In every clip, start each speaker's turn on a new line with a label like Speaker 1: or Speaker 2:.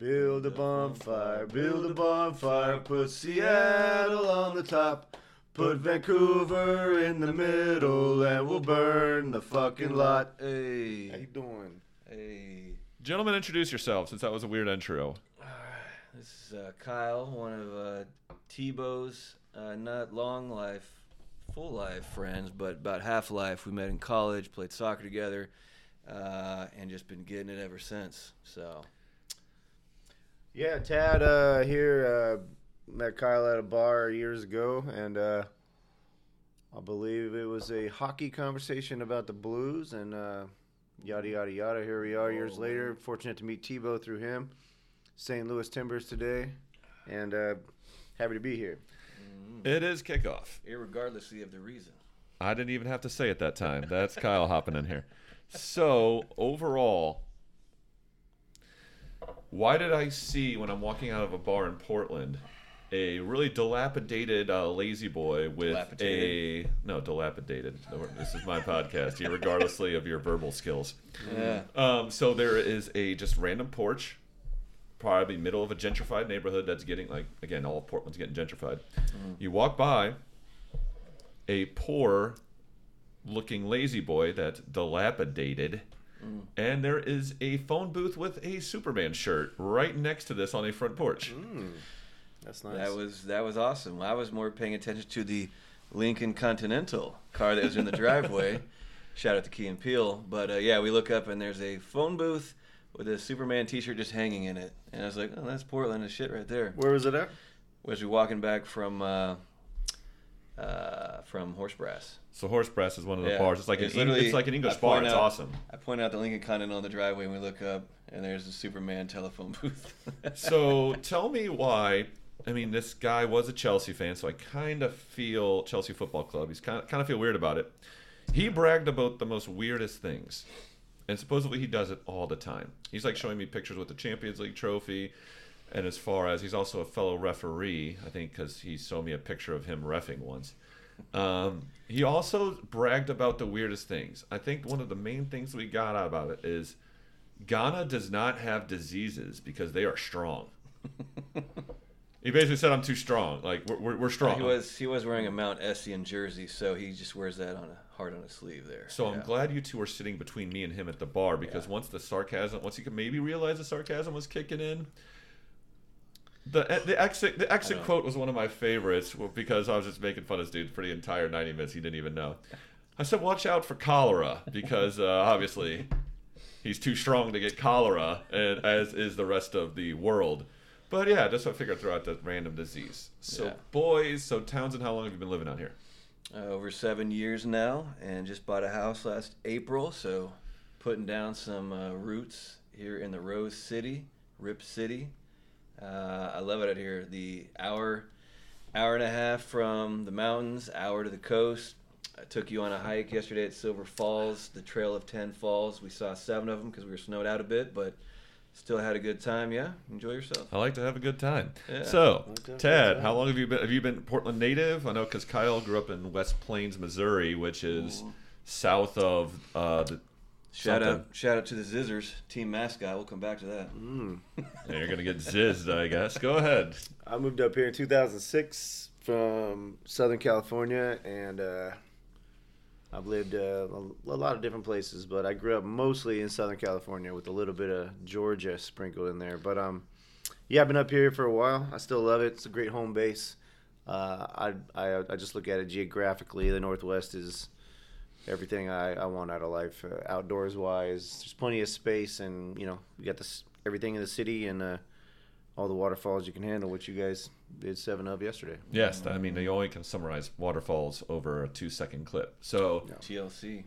Speaker 1: Build a bonfire, build a bonfire, put Seattle on the top. Put Vancouver in the middle, and we'll burn the fucking lot.
Speaker 2: Hey.
Speaker 1: How you doing?
Speaker 2: Hey.
Speaker 3: Gentlemen, introduce yourself since that was a weird intro.
Speaker 2: This is uh, Kyle, one of uh, Tebow's uh, not long life, full life friends, but about half life. We met in college, played soccer together, uh, and just been getting it ever since. So,
Speaker 1: Yeah, Tad uh, here uh, met Kyle at a bar years ago, and uh, I believe it was a hockey conversation about the Blues, and uh, yada yada yada. Here we are years later. Fortunate to meet Tebow through him. St. Louis Timbers today, and uh, happy to be here.
Speaker 3: It is kickoff.
Speaker 2: irregardlessly of the reason.
Speaker 3: I didn't even have to say it that time. That's Kyle hopping in here. So, overall, why did I see when I'm walking out of a bar in Portland a really dilapidated uh, lazy boy with a no dilapidated? This is my podcast, regardlessly of your verbal skills.
Speaker 2: Yeah.
Speaker 3: Um, so there is a just random porch, probably middle of a gentrified neighborhood that's getting like again all of Portland's getting gentrified. You walk by a poor looking lazy boy that's dilapidated. And there is a phone booth with a Superman shirt right next to this on a front porch.
Speaker 1: That's nice.
Speaker 2: That was that was awesome. I was more paying attention to the Lincoln Continental car that was in the driveway. Shout out to Key and Peele. But uh, yeah, we look up and there's a phone booth with a Superman T-shirt just hanging in it, and I was like, "Oh, that's Portland as shit right there."
Speaker 1: Where was it at?
Speaker 2: Was we walking back from uh, uh, from Horse Brass?
Speaker 3: So Horse Brass is one of the
Speaker 2: Yeah.
Speaker 3: bars. It's like
Speaker 2: It's
Speaker 3: an
Speaker 2: literally-
Speaker 3: it's like an English bar.
Speaker 2: point
Speaker 3: It's awesome.
Speaker 2: I point out the Lincoln Continental on the driveway, and we look up, and there's a Superman telephone booth.
Speaker 3: So tell me why. I mean, this guy was a Chelsea fan, so I kind of feel Chelsea Football Club. He's kind of kind of feel weird about it. He bragged about the most weirdest things, and supposedly he does it all the time. He's like showing me pictures with the Champions League trophy, and as far as he's also a fellow referee, I think because he showed me a picture of him refing once. Um, he also bragged about the weirdest things. I think one of the main things we got out about it is Ghana does not have diseases because they are strong. he basically said, "I'm too strong. Like we're, we're, we're strong."
Speaker 2: He was he was wearing a Mount Essien jersey, so he just wears that on a hard on his sleeve there.
Speaker 3: so I'm glad you two are sitting between me and him at the bar because once the sarcasm, once he could maybe realize the sarcasm was kicking in. The, the exit the exit quote was one of my favorites because I was just making fun of this dude for the entire 90 minutes. He didn't even know. I said, "Watch out for cholera," because uh, obviously he's too strong to get cholera, and as is the rest of the world. But yeah, just I figured I'd throw out that random disease. So
Speaker 2: Yeah.
Speaker 3: boys, so Townsend, how long have you been living out here?
Speaker 2: Uh, over seven years now, and just bought a house last April. So putting down some uh, roots here in the Rose City, Rip City. Uh, I love it out here. The hour, hour and a half from the mountains, hour to the coast. I took you on a hike yesterday at Silver Falls, the Trail of Ten Falls. We saw seven of them because we were snowed out a bit, but still had a good time. Yeah, enjoy yourself.
Speaker 3: I like to have a good time.
Speaker 2: Yeah.
Speaker 3: So,
Speaker 1: Like to have a
Speaker 3: Ted, how long have you been? Have you been Portland native? I know because Kyle grew up in West Plains, Missouri, which is south of uh, the.
Speaker 2: Shout
Speaker 3: something.
Speaker 2: out, shout out to the Zizzers team mascot. We'll come back to that.
Speaker 3: Yeah, you're gonna get zizzed, I guess. Go ahead.
Speaker 1: I moved up here in 2006 from Southern California, and uh, I've lived uh, a, a lot of different places, but I grew up mostly in Southern California with a little bit of Georgia sprinkled in there. But um, yeah, I've been up here for a while. I still love it. It's a great home base. Uh, I, I I just look at it geographically. The Northwest is everything I, I want out of life, uh, outdoors wise. There's plenty of space, and you know we got this everything in the city and. Uh, all the waterfalls you can handle, which you guys did seven of yesterday.
Speaker 3: Yes, I mean you only can summarize waterfalls over a two-second clip. So,
Speaker 2: TLC.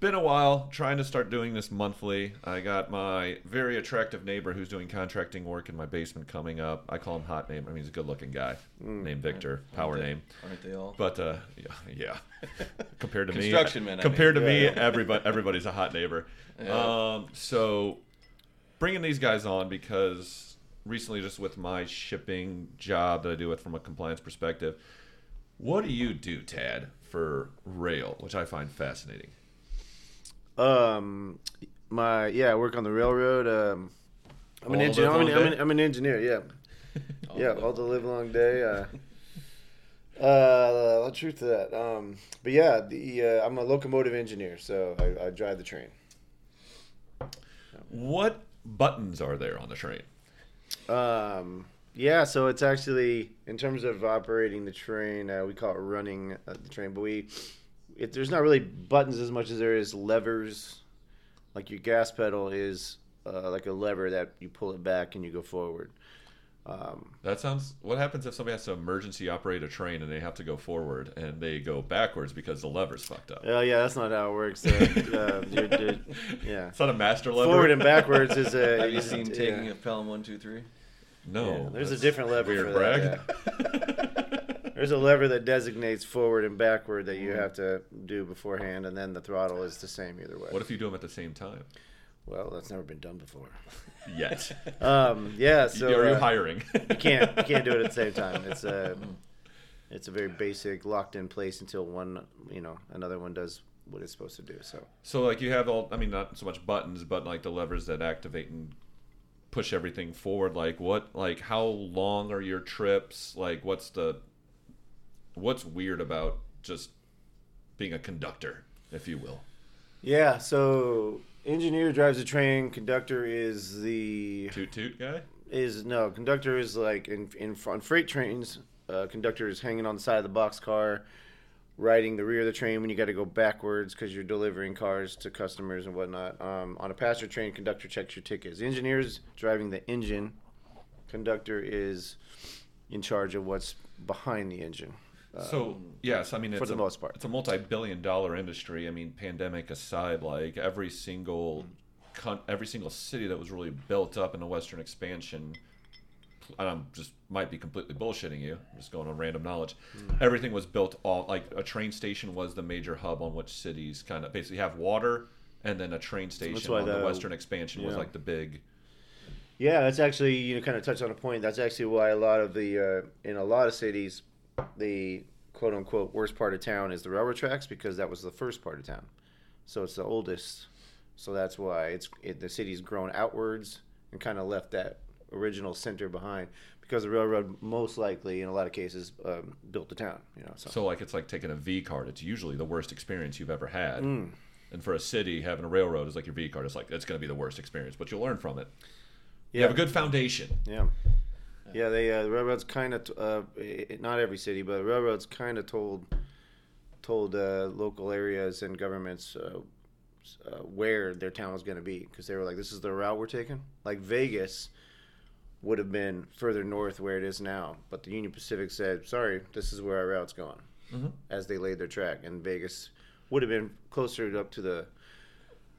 Speaker 3: Been a while trying to start doing this monthly. I got my very attractive neighbor who's doing contracting work in my basement coming up. I call him hot name. I mean he's a good-looking guy named Victor, power
Speaker 2: Aren't they-
Speaker 3: name.
Speaker 2: Aren't they all?
Speaker 3: But uh, yeah, yeah. compared to me,
Speaker 2: Construction men, I
Speaker 3: compared to me,
Speaker 1: Yeah.
Speaker 3: everybody, everybody's a hot neighbor.
Speaker 2: Yeah.
Speaker 3: Um, so bringing these guys on because recently, just with my shipping job that I do it from a compliance perspective, what do you do, Tad, for rail, which I find fascinating?
Speaker 1: Um, my yeah, I work on the railroad. Um, I'm an
Speaker 3: All
Speaker 1: engineer. I'm an, I'm, an, I'm an engineer. Yeah,
Speaker 2: All
Speaker 1: yeah.
Speaker 2: the-
Speaker 1: All the live long day. Uh, uh, the truth to that. Um, but yeah, the uh, I'm a locomotive engineer, so I, I drive the train.
Speaker 3: What buttons are there on the train?
Speaker 1: Um, yeah, so it's actually in terms of operating the train, uh, we call it running uh, the train, but we it, there's not really buttons as much as there is levers. Like your gas pedal is uh, like a lever that you pull it back and you go forward. Um,
Speaker 3: That sounds. What happens if somebody has to emergency operate a train and they have to go forward and they go backwards because the lever's fucked up?
Speaker 1: oh yeah, that's not how it works. Uh, uh, you're- you're- yeah,
Speaker 3: It's not a master lever.
Speaker 1: forward and backwards is a.
Speaker 2: Have you
Speaker 1: is a-
Speaker 2: seen
Speaker 1: yeah.
Speaker 2: taking a Pelham one two three?
Speaker 3: No,
Speaker 1: Yeah, there's a different lever
Speaker 3: Weird
Speaker 1: for
Speaker 3: brag.
Speaker 1: that, There's a lever that designates forward and backward that you have to do beforehand, and then the throttle is the same either way.
Speaker 3: what if you do them at the same time?
Speaker 1: Well, that's never been done before.
Speaker 3: Yet.
Speaker 1: Um, yeah, so
Speaker 3: are you
Speaker 1: uh,
Speaker 3: hiring?
Speaker 1: you can't you can't do it at the same time. It's a it's a very basic locked in place until one you know another one does what it's supposed to do. So
Speaker 3: So like you have all I mean not so much buttons but like the levers that activate and push everything forward like what like how long are your trips like what's the what's weird about just being a conductor if you will
Speaker 1: yeah, so engineer drives the train. Conductor is the
Speaker 3: toot toot guy
Speaker 1: is no conductor is like in in on freight trains. Uh, conductor is hanging on the side of the boxcar, riding the rear of the train when you got to go backwards because you're delivering cars to customers and whatnot. Um, on a passenger train, conductor checks your tickets. Engineers driving the engine. Conductor is in charge of what's behind the engine.
Speaker 3: So yes I mean it's
Speaker 1: the
Speaker 3: a,
Speaker 1: most part.
Speaker 3: it's a multi-billion dollar industry I mean pandemic aside like every single con- every single city that was really built up in the western expansion and I'm just might be completely bullshitting you. I'm just going on random knowledge.
Speaker 1: Hmm.
Speaker 3: Everything was built all like a train station was the major hub on which cities kind of basically have water, and then a train station
Speaker 1: why
Speaker 3: on the,
Speaker 1: the-
Speaker 3: western expansion was like the big.
Speaker 1: Yeah, that's actually you know kind of touch on a point. That's actually why a lot of the uh, in a lot of cities, the quote unquote worst part of town is the railroad tracks because that was the first part of town, so it's the oldest. So that's why it's it, the city's grown outwards and kind of left that original center behind because the railroad most likely in a lot of cases um, built the town. You know, so,
Speaker 3: So like it's like taking a V card. It's usually the worst experience you've ever had.
Speaker 1: Mm.
Speaker 3: And for a city, having a railroad is like your V card. It's like it's going to be the worst experience, but you'll learn from it. You have a good foundation.
Speaker 1: Yeah. Yeah, they uh, the railroads kind of uh, not every city, but the railroads kind of told told uh, local areas and governments uh, uh, where their town was going to be because they were like, "This is the route we're taking." Like Vegas would have been further north where it is now, but the Union Pacific said, "Sorry, this is where our route's going,"
Speaker 3: Mhm.
Speaker 1: as they laid their track, and Vegas would have been closer up to the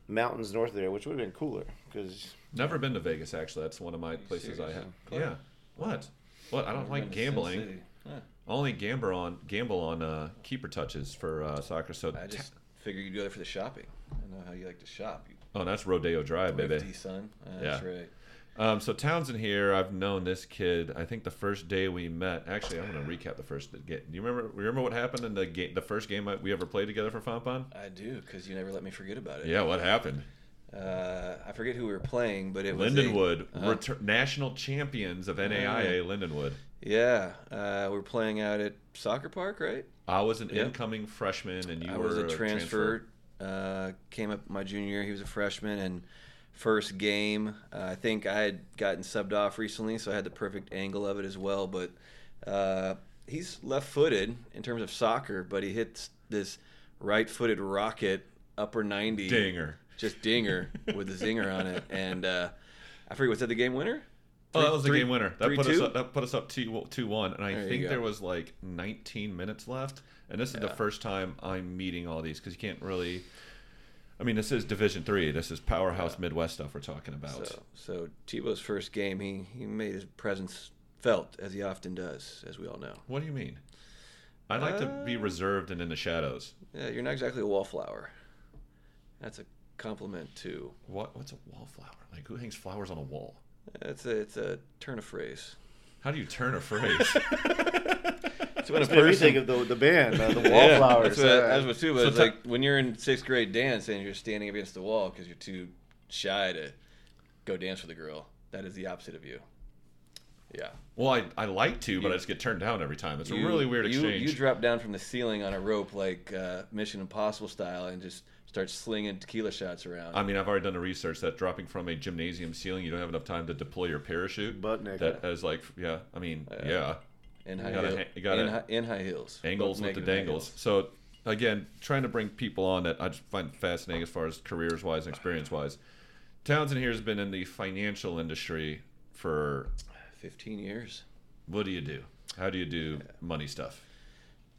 Speaker 1: mountains north of there, which would have been cooler because
Speaker 3: Never been to Vegas actually. That's one of my places I have. Yeah. What? What? I don't
Speaker 2: Never
Speaker 3: like
Speaker 2: been to Sin
Speaker 3: gambling.
Speaker 2: Huh.
Speaker 3: I only gamble on gamble on uh, keeper touches for uh, soccer. So
Speaker 2: I just figured you'd go there for the shopping. I know how you like to shop. You
Speaker 3: oh, that's Rodeo Drive, baby.
Speaker 2: son. Uh, That's
Speaker 3: Yeah.
Speaker 2: right.
Speaker 3: Um, so Townsend here, I've known this kid. I think the first day we met. Actually, I'm going to recap the first game. Do you remember? Remember what happened in the game, the first game we ever played together for Fontbonne?
Speaker 2: I do because you never let me forget about it.
Speaker 3: Yeah, what happened?
Speaker 2: Uh, I forget who we were playing, but it was a-
Speaker 3: Lindenwood,
Speaker 2: uh-huh.
Speaker 3: retur- national champions of NAIA Lindenwood.
Speaker 2: Yeah, uh, we were playing out at Soccer Park, right?
Speaker 3: I was an
Speaker 2: Yep.
Speaker 3: incoming freshman, and you
Speaker 2: I
Speaker 3: were
Speaker 2: was a transfer. Uh, came up my junior year. He was a freshman, and first game, uh, I think I had gotten subbed off recently, so I had the perfect angle of it as well. But uh, he's left-footed in terms of soccer, but he hits this right-footed rocket upper ninety
Speaker 3: Dinger.
Speaker 2: Just dinger with the zinger on it, and uh, I forget was that the game winner?
Speaker 3: Oh, that was the game winner. That
Speaker 2: three,
Speaker 3: put us up, that put us up two two one, and I
Speaker 2: There
Speaker 3: think there was like 19 minutes left. And this is the first time I'm meeting all these because you can't really. I mean, this is Division Three. This is powerhouse Midwest stuff we're talking about.
Speaker 2: So, so Tebow's first game, he he made his presence felt as he often does, as we all know.
Speaker 3: What do you mean? I like to be
Speaker 2: Uh,
Speaker 3: reserved and in the shadows.
Speaker 2: Yeah, you're not exactly a wallflower. That's a compliment to.
Speaker 3: What? What's a wallflower? Like who hangs flowers on a wall?
Speaker 2: It's a it's a turn of phrase.
Speaker 3: How do you turn a phrase?
Speaker 2: It's when a person
Speaker 1: think of the the band, uh, the
Speaker 2: Yeah,
Speaker 1: Wallflowers.
Speaker 2: That's what,
Speaker 1: uh,
Speaker 2: that's what too. But
Speaker 3: So
Speaker 2: it's
Speaker 3: ta-
Speaker 2: like when you're in sixth grade dance and you're standing against the wall because you're too shy to go dance with a girl. that is the opposite of you. Yeah.
Speaker 3: Well, I, I like to, but
Speaker 2: You-
Speaker 3: I just get turned down every time. It's a really weird
Speaker 2: you. You drop down from the ceiling on a rope like uh, Mission Impossible style and just start slinging tequila shots around.
Speaker 3: I mean, I've already done the research that dropping from a gymnasium ceiling, you don't have enough time to deploy your parachute.
Speaker 1: Butt naked.
Speaker 3: That has like, yeah, I mean, uh, yeah,
Speaker 2: in
Speaker 3: you
Speaker 2: high,
Speaker 3: gotta
Speaker 2: heel-
Speaker 3: you gotta-
Speaker 2: in, high, in high heels.
Speaker 3: angles
Speaker 2: Both
Speaker 3: with the dangles.
Speaker 2: heels.
Speaker 3: So again, trying to bring people on that I just find fascinating as far as careers wise and experience wise. Townsend here has been in the financial industry for
Speaker 2: 15 years.
Speaker 3: what do you do? How do you do money stuff?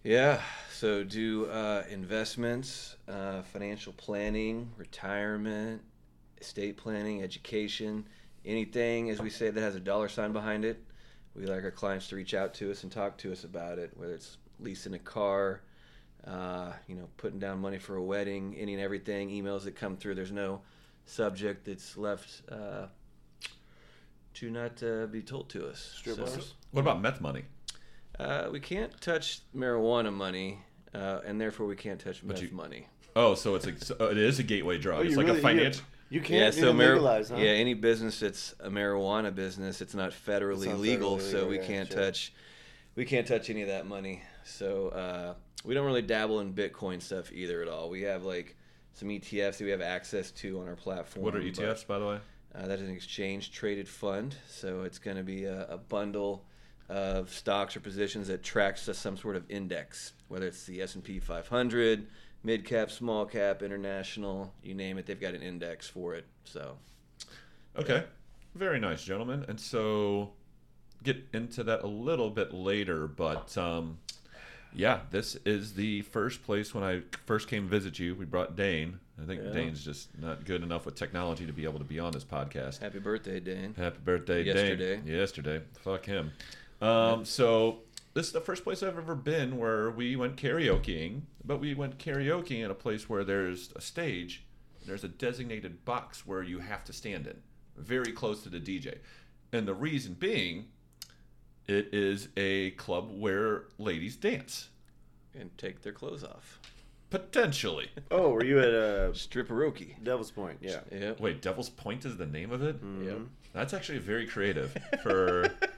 Speaker 2: Yeah. So do uh, investments, uh, financial planning, retirement, estate planning, education, anything, as we say, that has a dollar sign behind it. We like our clients to reach out to us and talk to us about it, whether it's leasing a car, uh, you know, putting down money for a wedding, any and everything. Emails that come through. There's no subject that's left uh, to not uh, be told to us.
Speaker 1: Strip
Speaker 2: So-
Speaker 1: bars?
Speaker 3: What about meth money?
Speaker 2: Uh, we can't touch marijuana money, uh, and therefore we can't touch meth
Speaker 3: you-
Speaker 2: money.
Speaker 3: Oh, so it's a so it is a gateway drug.
Speaker 1: Oh,
Speaker 3: it's
Speaker 1: you
Speaker 3: like
Speaker 1: really-
Speaker 3: a financial.
Speaker 1: You, you can't yeah,
Speaker 2: so
Speaker 1: even
Speaker 2: mar-
Speaker 1: legalize, huh?
Speaker 2: yeah, any business that's a marijuana business, it's not federally
Speaker 1: not
Speaker 2: legal,
Speaker 1: federally
Speaker 2: so
Speaker 1: legal,
Speaker 2: we
Speaker 1: yeah,
Speaker 2: can't
Speaker 1: sure.
Speaker 2: touch we can't touch any of that money. So uh, we don't really dabble in Bitcoin stuff either at all. We have like some ETFs that we have access to on our platform.
Speaker 3: What are
Speaker 2: but-
Speaker 3: ETFs, by the way?
Speaker 2: Uh, that is an exchange traded fund, so it's going to be a, a bundle of stocks or positions that tracks to some sort of index, whether it's the S and P 500, mid cap, small cap, international, you name it. They've got an index for it. So
Speaker 3: Okay. Very nice, gentlemen. And so get into that a little bit later, but um, yeah, this is the first place when I first came visit you. We brought Dane. I think
Speaker 2: Yeah.
Speaker 3: Dane's just not good enough with technology to be able to be on this podcast.
Speaker 2: happy birthday, Dane.
Speaker 3: Happy birthday,
Speaker 2: Yesterday.
Speaker 3: Dane. Yesterday. Fuck him. Um, so this is the first place I've ever been where we went karaokeing, but we went karaokeing in a place where there's a stage, there's a designated box where you have to stand in, very close to the DJ. And the reason being, it is a club where ladies dance.
Speaker 2: And take their clothes off.
Speaker 3: Potentially.
Speaker 1: Oh, were you at uh,
Speaker 2: Stripperoki.
Speaker 1: Devil's Point? Yeah.
Speaker 2: Yep.
Speaker 3: Wait, Devil's Point is the name of it?
Speaker 2: Yeah.
Speaker 3: That's actually very creative for.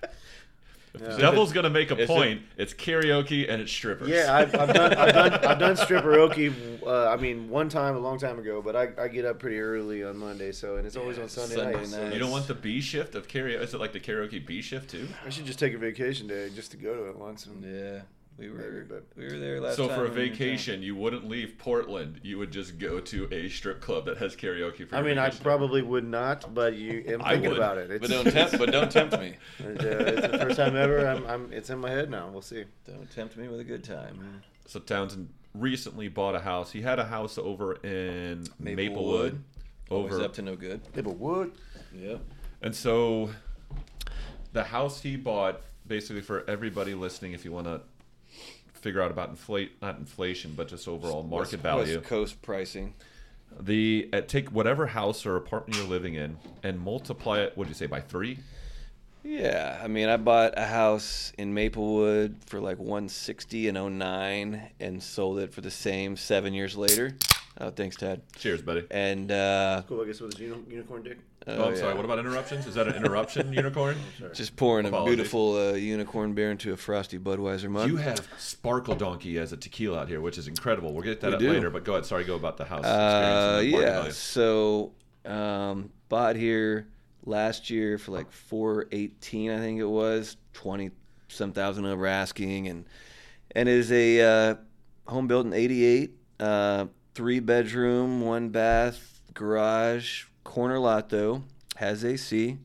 Speaker 3: If
Speaker 1: Yeah.
Speaker 3: the Devil's gonna make a
Speaker 2: It's a-
Speaker 3: point. it's karaoke and it's strippers.
Speaker 1: Yeah, I've, I've done I've done I've done stripperoke. Uh, I mean, one time a long time ago, but I, I get up pretty early on Monday, so and it's always
Speaker 2: Yeah,
Speaker 1: on Sunday,
Speaker 2: Sunday
Speaker 1: nights. so
Speaker 2: night.
Speaker 3: you don't want the B shift of karaoke. Is it like the karaoke B shift too?
Speaker 1: I should just take a vacation day just to go to it once. And,
Speaker 2: Yeah. We were
Speaker 1: Maybe, but-
Speaker 2: we were there last
Speaker 3: so
Speaker 2: time.
Speaker 3: for a
Speaker 2: when we were in town.
Speaker 3: vacation, you wouldn't leave Portland. You would just go to a strip club that has karaoke for.
Speaker 1: I mean, I
Speaker 3: vacation.
Speaker 1: probably would not, but you am
Speaker 3: I
Speaker 1: thinking
Speaker 3: would.
Speaker 1: about it. It's,
Speaker 2: But don't tempt but don't tempt me.
Speaker 1: It's, uh, it's the first time ever. I'm, I'm it's in my head now. We'll see.
Speaker 2: Don't tempt me with a good time.
Speaker 3: So Townsend recently bought a house. He had a house over in Maplewood,
Speaker 2: Maplewood. Always
Speaker 3: over
Speaker 2: up to no good.
Speaker 1: Maplewood. Yeah.
Speaker 2: Yep.
Speaker 3: And so the house he bought, basically for everybody listening, if you want to figure out about inflate not inflation, but just overall market
Speaker 2: West-
Speaker 3: value.
Speaker 2: West Coast pricing.
Speaker 3: The uh, take whatever house or apartment you're living in and multiply it. What'd you say by three?
Speaker 2: Yeah, I mean, I bought a house in Maplewood for like 160 in 09 and sold it for the same seven years later. Oh, thanks, Ted.
Speaker 3: Cheers, buddy.
Speaker 2: And uh,
Speaker 1: Cool. I guess with his unicorn dick.
Speaker 3: Oh, I'm
Speaker 2: yeah.
Speaker 3: sorry. What about interruptions? Is that an interruption, unicorn?
Speaker 2: just pouring a beautiful uh, unicorn beer into a frosty Budweiser mug.
Speaker 3: You have Sparkle Donkey as a tequila out here, which is incredible. We'll get that
Speaker 2: We
Speaker 3: up
Speaker 2: do.
Speaker 3: later, but go ahead. Sorry, go about the house
Speaker 2: Uh,
Speaker 3: experience. and the
Speaker 2: yeah.
Speaker 3: value.
Speaker 2: So, um, bought here last year for like four eighteen, I think it was twenty some thousand over asking, and and it is a uh, home built in eighty eight, uh, three bedroom, one bath, garage, corner lot though, has AC,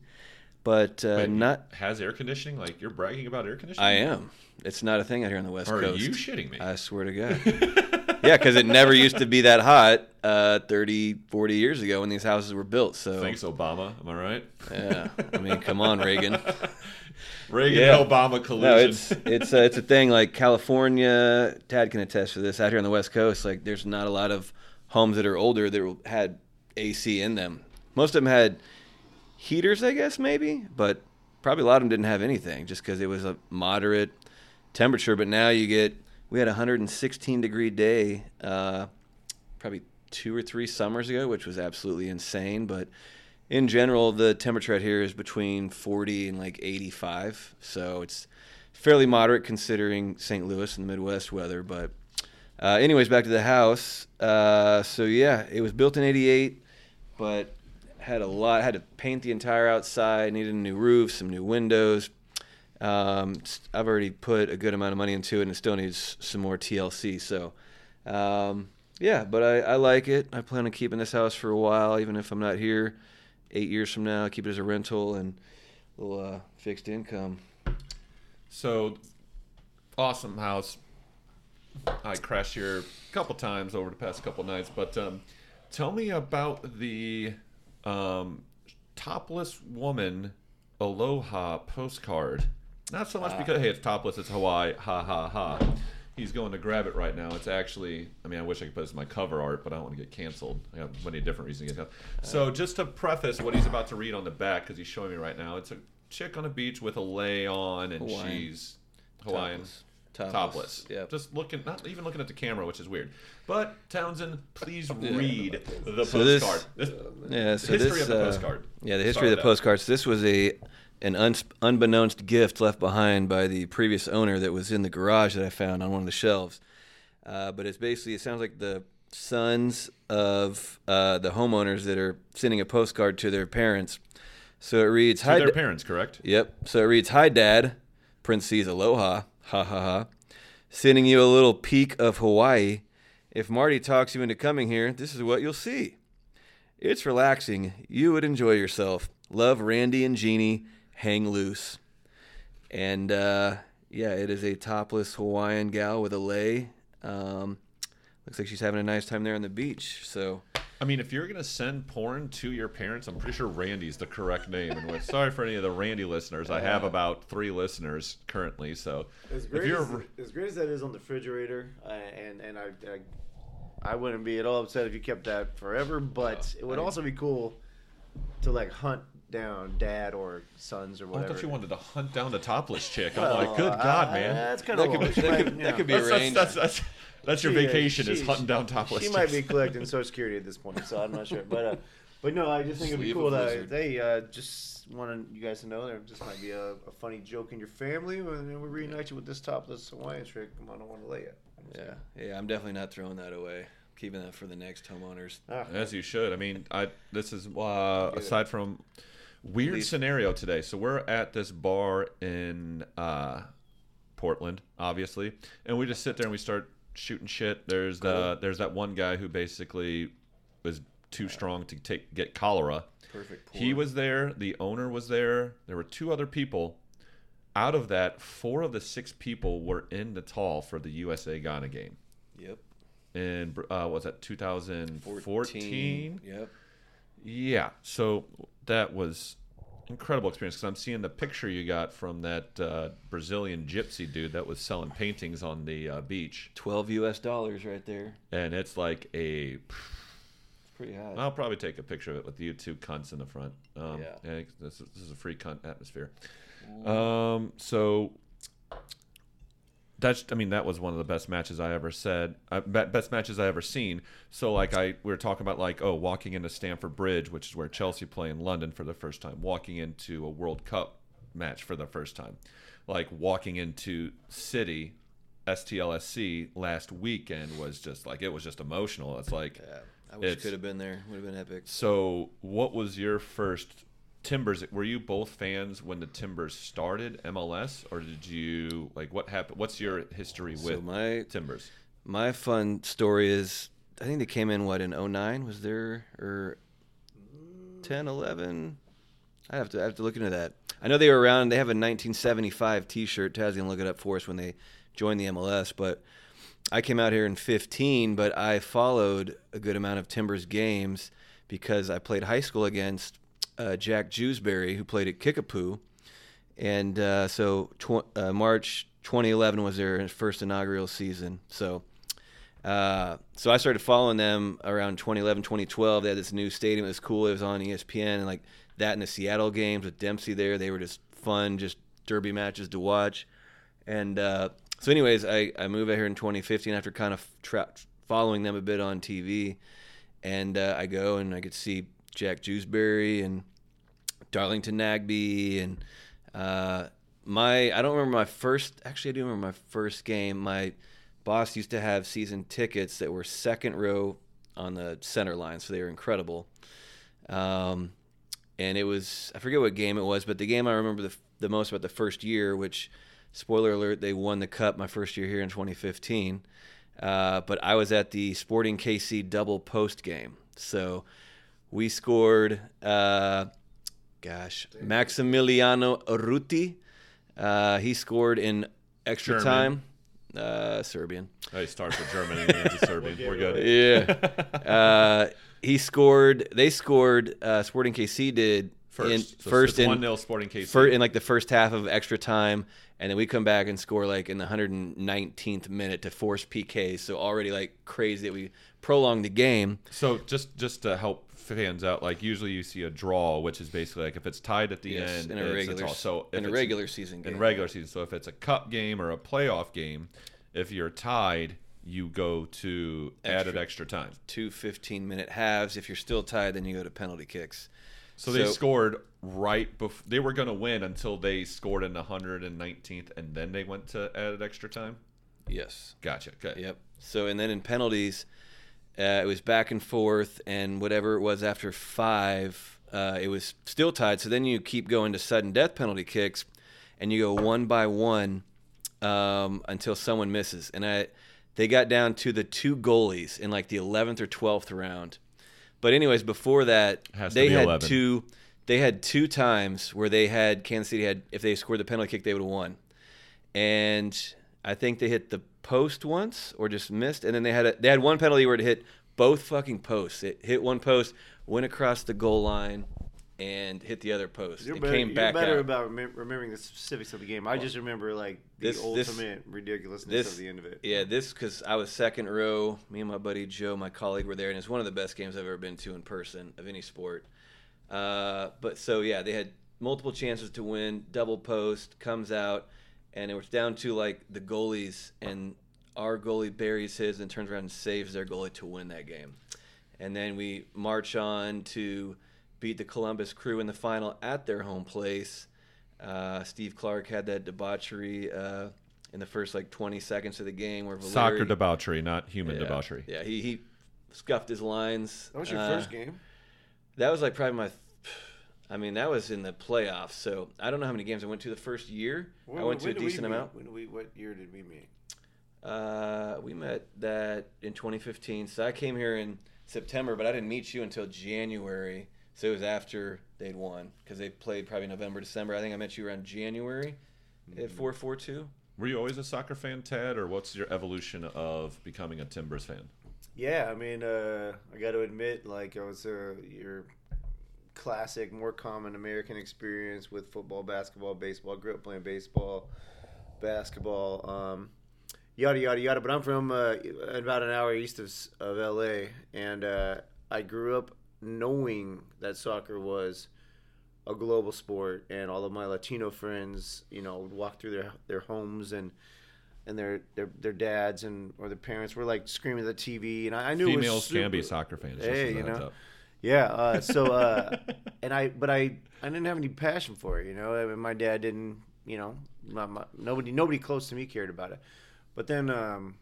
Speaker 2: but uh,
Speaker 3: Wait,
Speaker 2: not.
Speaker 3: has air conditioning. Like you're bragging about air conditioning.
Speaker 2: I am. It's not a thing out here on the west
Speaker 3: Are
Speaker 2: coast.
Speaker 3: Are you shitting me?
Speaker 2: I swear to God. yeah, because it never used to be that hot uh, 30, 40 years ago when these houses were built. So,
Speaker 3: Thanks, Obama. Am I right?
Speaker 2: yeah. I mean, come on, Reagan.
Speaker 3: Reagan
Speaker 2: Yeah.
Speaker 3: Obama collusion.
Speaker 2: No, it's it's uh, it's a thing. Like California, Tad can attest to this. Out here on the West Coast, like there's not a lot of homes that are older that had AC in them. Most of them had heaters, I guess, maybe, but probably a lot of them didn't have anything, just because it was a moderate temperature. But now you get we had a 116 degree day, uh, probably two or three summers ago, which was absolutely insane. But in general, the temperature out here is between 40 and like 85, so it's fairly moderate considering St. Louis and the Midwest weather. But, uh, anyways, back to the house. Uh, so yeah, it was built in '88, but had a lot. Had to paint the entire outside. Needed a new roof, some new windows. Um, I've already put a good amount of money into it, and it still needs some more TLC. So, um, yeah, but I, I like it. I plan on keeping this house for a while, even if I'm not here. Eight years from now, keep it as a rental and a little uh, fixed income.
Speaker 3: So, awesome house. I crashed here a couple times over the past couple nights, but um, tell me about the um, topless woman aloha postcard. Not so much because hey, it's topless, it's Hawaii, ha ha ha. He's going to grab it right now. It's actually, I mean, I wish I could put this in my cover art, but I don't want to get canceled. I have many different reasons to get canceled. So, just to preface what he's about to read on the back, because he's showing me right now, it's a chick on a beach with a lay on, and
Speaker 2: Hawaiian.
Speaker 3: she's Hawaiian.
Speaker 2: Topless.
Speaker 3: Topless.
Speaker 2: Topless. Yep.
Speaker 3: Just looking, not even looking at the camera, which is weird. But Townsend, please read the
Speaker 2: So
Speaker 3: postcard. This,
Speaker 2: Yeah, so
Speaker 3: history
Speaker 2: this,
Speaker 3: of the
Speaker 2: uh,
Speaker 3: postcard.
Speaker 2: Yeah, the history
Speaker 3: Start
Speaker 2: of the postcards. This was a an uns unbeknownst gift left behind by the previous owner that was in the garage that I found on one of the shelves. Uh, but it's basically it sounds like the sons of uh, the homeowners that are sending a postcard to their parents. So it reads,
Speaker 3: To
Speaker 2: "Hi,
Speaker 3: their
Speaker 2: Da-
Speaker 3: parents, correct?
Speaker 2: Yep. So it reads, "Hi, Dad." Prince Parentheses, aloha. Ha ha ha. Sending you a little peek of Hawaii. If Marty talks you into coming here, this is what you'll see. It's relaxing. You would enjoy yourself. Love Randy and Jeannie. Hang loose. And uh, yeah, it is a topless Hawaiian gal with a lei. Um, looks like she's having a nice time there on the beach. So
Speaker 3: I mean, if you're gonna send porn to your parents, I'm pretty sure Randy's the correct name. And we're sorry for any of the Randy listeners. I have about three listeners currently. So
Speaker 1: As
Speaker 3: if
Speaker 1: great,
Speaker 3: you're
Speaker 1: as, as great as that is on the refrigerator, uh, and and I, I I wouldn't be at all upset if you kept that forever. But it would
Speaker 2: I-
Speaker 1: also be cool to like hunt down dad or sons or
Speaker 3: Oh, I thought you wanted to hunt down the topless chick. I'm
Speaker 1: Well,
Speaker 3: like, good
Speaker 1: uh,
Speaker 3: God, man.
Speaker 1: That's kind
Speaker 2: That
Speaker 1: of
Speaker 2: could be- that could- that could be
Speaker 3: That's, that's,
Speaker 2: arranged.
Speaker 3: that's, that's, that's your
Speaker 1: She, uh,
Speaker 3: vacation is
Speaker 1: she-
Speaker 3: hunting down topless
Speaker 1: She might be collecting Social Security at this point, so I'm not sure. But uh, but no, I just think it'd be cool that they uh, just wanted you guys to know there just might be a, a funny joke in your family, and we reunite you with this topless Hawaiian trick. Come on, I want to lay it.
Speaker 2: yeah, yeah, I'm definitely not throwing that away. Keeping that for the next homeowners.
Speaker 1: Ah,
Speaker 3: As you should. I mean, I this is uh, aside from weird
Speaker 2: Least-
Speaker 3: scenario today. So we're at this bar in uh, Portland, obviously, and we just sit there and we start shooting shit. There's the there's that one guy who basically was too strong to take get cholera.
Speaker 2: Perfect.
Speaker 3: He was there. The owner was there. There were two other people. Out of that, four of the six people were in Natal for the USA Ghana game.
Speaker 2: Yep.
Speaker 3: And uh, was that 2014?
Speaker 2: Yep.
Speaker 3: Yeah. So that was incredible experience because I'm seeing the picture you got from that uh, Brazilian gypsy dude that was selling paintings on the uh, beach,
Speaker 2: 12 US dollars right there.
Speaker 3: and it's like a.
Speaker 2: It's pretty high.
Speaker 3: I'll probably take a picture of it with the two cunts in the front. Um,
Speaker 2: Yeah.
Speaker 3: yeah. This is, this is a free cunt atmosphere. Um, so that's I mean that was one of the best matches I ever said uh, best matches I ever seen. So like I we were talking about like oh walking into Stamford Bridge, which is where Chelsea play in London for the first time, walking into a World Cup match for the first time, like walking into City. STLSC last weekend was just like it was just emotional. It's like
Speaker 2: yeah. I wish could have been there. Would have been epic.
Speaker 3: so, what was your first Timbers? Were you both fans when the Timbers started MLS, or did you like what happened? What's your history
Speaker 2: So
Speaker 3: with
Speaker 2: my
Speaker 3: Timbers?
Speaker 2: my fun story is I think they came in what in 09 was there or 10 11 I have to I have to look into that. I know they were around they have a 1975 t-shirt Taz to look it up for us when they joined the MLS but I came out here in 15 but I followed a good amount of Timbers games because I played high school against uh, Jack Jewsbury who played at Kickapoo and uh, so tw- uh, March 2011 was their first inaugural season. So, uh, so I started following them around 2011, 2012. They had this new stadium. It was cool. It was on ESPN, and like that in the Seattle games with Dempsey there, they were just fun, just derby matches to watch. And uh, so, anyways, I I moved out here in 2015 after kind of tra- following them a bit on TV, and uh, I go and I could see Jack Jewsbury and Darlington Nagbe and uh, my I don't remember my first actually I do remember my first game. My boss used to have season tickets that were second row on the center line, so they were incredible. Um, and it was I forget what game it was, but the game I remember the, the most about the first year, which spoiler alert, they won the cup my first year here in 2015. Uh, but I was at the Sporting KC double post game, so we scored. Uh, gosh, Maximiliano Urruti. Uh, he scored in extra
Speaker 3: German.
Speaker 2: time. Uh, Serbian.
Speaker 3: Oh, he starts with Germany and ends with Serbian. We're good.
Speaker 2: Yeah. uh, he scored. They scored. Uh, Sporting KC did
Speaker 3: First,
Speaker 2: in
Speaker 3: so
Speaker 2: first
Speaker 3: it's
Speaker 2: in
Speaker 3: one 0 Sporting KC.
Speaker 2: fir- in like the first half of extra time, and then we come back and score like in the 119th minute to force PK. So already like crazy that we prolonged the game.
Speaker 3: So just just to help fans out, like usually you see a draw, which is basically like if it's tied at the
Speaker 2: Yes,
Speaker 3: end,
Speaker 2: in a regular
Speaker 3: draw. So
Speaker 2: in a regular season game.
Speaker 3: in regular season. So if it's a cup game or a playoff game, if you're tied, you go to added extra time.
Speaker 2: Two 15 minute halves. If you're still tied, then you go to penalty kicks.
Speaker 3: So they scored right before they were going to win until they scored in the 119th, and then they went to added extra time.
Speaker 2: Yes.
Speaker 3: Gotcha. Good.
Speaker 2: Yep. So and then in penalties, uh, it was back and forth, and whatever it was after five, uh, it was still tied. So then you keep going to sudden death penalty kicks, and you go one by one um, until someone misses. And I, they got down to the two goalies in like the eleventh or twelfth round. But anyways, before that, they
Speaker 3: be
Speaker 2: had
Speaker 3: 11.
Speaker 2: two. They had two times where they had Kansas City had if they scored the penalty kick, they would have won and I think they hit the post once or just missed, and then they had a, they had one penalty where it hit both fucking posts. It hit one post, went across the goal line, and hit the other post.
Speaker 1: You're
Speaker 2: it
Speaker 1: better,
Speaker 2: came
Speaker 1: you're better
Speaker 2: out.
Speaker 1: about remem- remembering the specifics of the game. I just remember like the
Speaker 2: This- this-
Speaker 1: ultimate ridiculousness
Speaker 2: this-
Speaker 1: of the end of it.
Speaker 2: Yeah, this because I was second row. Me and my buddy Joe, my colleague, were there, and it's one of the best games I've ever been to in person of any sport. Uh, but so yeah, they had multiple chances to win. Double post comes out, and it was down to like the goalies, and our goalie buries his and turns around and saves their goalie to win that game. And then we march on to beat the Columbus Crew in the final at their home place. Uh, Steve Clark had that debauchery uh, in the first like 20 seconds of the game where Valeri,
Speaker 3: Soccer debauchery, not human
Speaker 2: yeah,
Speaker 3: debauchery.
Speaker 2: Yeah, he, he scuffed his lines.
Speaker 1: That was your
Speaker 2: Uh,
Speaker 1: first game.
Speaker 2: That was like probably my. I mean, that was in the playoffs. So I don't know how many games I went to the first year. I went to a
Speaker 1: did we
Speaker 2: decent amount.
Speaker 1: When we, what year did we meet?
Speaker 2: Uh, we met that in 2015. So I came here in September, but I didn't meet you until January. So it was after they'd won because they played probably November, December. I think I met you around January
Speaker 1: Mm-hmm.
Speaker 2: at 442.
Speaker 3: Were you always a soccer fan, Ted, or what's your evolution of becoming a Timbers fan?
Speaker 1: Yeah, I mean, uh, I got to admit, like, I was uh, your classic, more common American experience with football, basketball, baseball. Grew up playing baseball, basketball, um, yada yada yada. But I'm from uh, about an hour east of of LA, and uh, I grew up knowing that soccer was a global sport, and all of my Latino friends, you know, would walk through their their homes and. And their, their their dads and or their parents were like screaming at the TV, and I, I knew it was
Speaker 3: Females can be soccer fans.
Speaker 1: Hey, you know.
Speaker 3: up.
Speaker 1: Yeah. Uh, so, uh, and I, but I, I didn't have any passion for it. You know, I mean, my dad didn't. You know, my, my, nobody, nobody close to me cared about it. But then, um,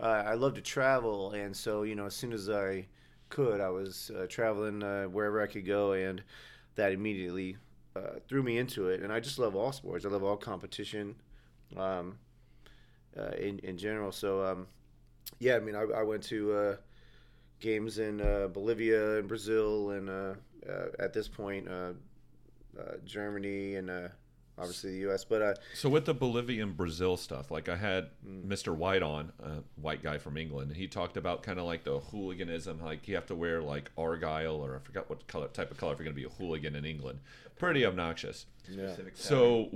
Speaker 1: uh, I love to travel, and so you know, as soon as I could, I was uh, traveling uh, wherever I could go, and that immediately uh, threw me into it. And I just love all sports. I love all competition. Um, uh, in in general, so um, yeah, I mean, I, I went to uh, games in uh, Bolivia and Brazil, and uh, uh, at this point, uh, uh, Germany and uh, obviously the U.S. But uh,
Speaker 3: So with the Bolivian Brazil stuff, like I had
Speaker 1: Mm.
Speaker 3: Mr. White on, a white guy from England, and he talked about kind of like the hooliganism, like you have to wear like argyle or I forgot what color type of color if you're going to be a hooligan in England. Pretty obnoxious.
Speaker 2: Specific
Speaker 3: So,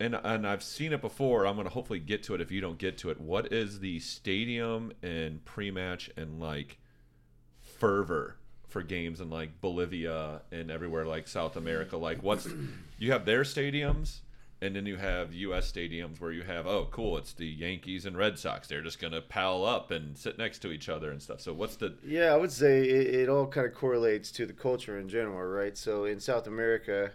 Speaker 3: and and I've seen it before. I'm going to hopefully get to it if you don't get to it. What is the stadium and pre-match and like fervor for games in like Bolivia and everywhere like South America? Like, what's you have their stadiums and then you have U.S. stadiums where you have, oh, cool, it's the Yankees and Red Sox. They're just gonna pal up and sit next to each other and stuff. So what's the
Speaker 1: Yeah, I would say it, it all kind of correlates to the culture in general, right? So in South America,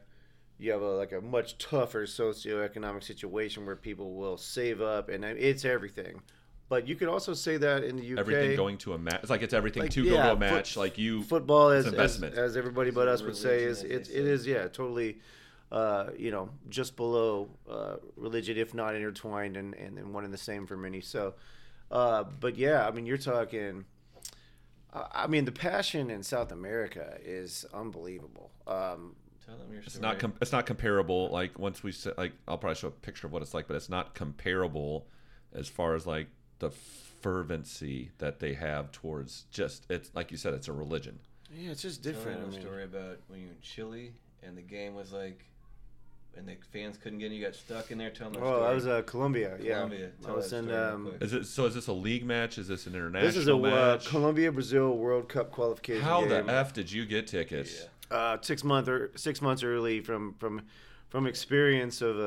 Speaker 1: you have a, like a much tougher socioeconomic situation where people will save up, and it's everything. But you could also say that in the UK,
Speaker 3: everything going to a match? It's like it's everything
Speaker 1: Like,
Speaker 3: to go to a
Speaker 1: foot-
Speaker 3: match. like you,
Speaker 1: football, as,
Speaker 3: it's
Speaker 1: as
Speaker 3: investment.
Speaker 1: as everybody but
Speaker 2: It's
Speaker 1: us would say,
Speaker 2: religion,
Speaker 1: is
Speaker 2: as
Speaker 1: it,
Speaker 2: say.
Speaker 1: is yeah totally, uh, you know, just below uh, religion, if not intertwined, and, and and one and the same for many. So, uh, but yeah, I mean, you're talking. I I mean, the passion in South America is unbelievable. Um,
Speaker 2: Tell them your
Speaker 3: it's not com- it's not comparable. Like once we said, like I'll probably show a picture of what it's like, but it's not comparable as far as like the fervency that they have towards just it's like you said, it's a religion.
Speaker 1: yeah, it's just different.
Speaker 2: them
Speaker 1: I
Speaker 2: a story about when you were in Chile and the game was like, and the fans couldn't get in. You got stuck in there. telling. them. that
Speaker 1: oh,
Speaker 2: story.
Speaker 1: I was uh, Colombia. Yeah,
Speaker 2: Colombia.
Speaker 1: I
Speaker 2: Tell
Speaker 1: was in. Um.
Speaker 3: Is it so? Is this a league match? Is this an international
Speaker 1: this is a uh,
Speaker 3: match?
Speaker 1: Colombia Brazil World Cup qualification.
Speaker 3: How the f did you get tickets?
Speaker 2: Yeah.
Speaker 1: uh, six month or six months early from from from experience of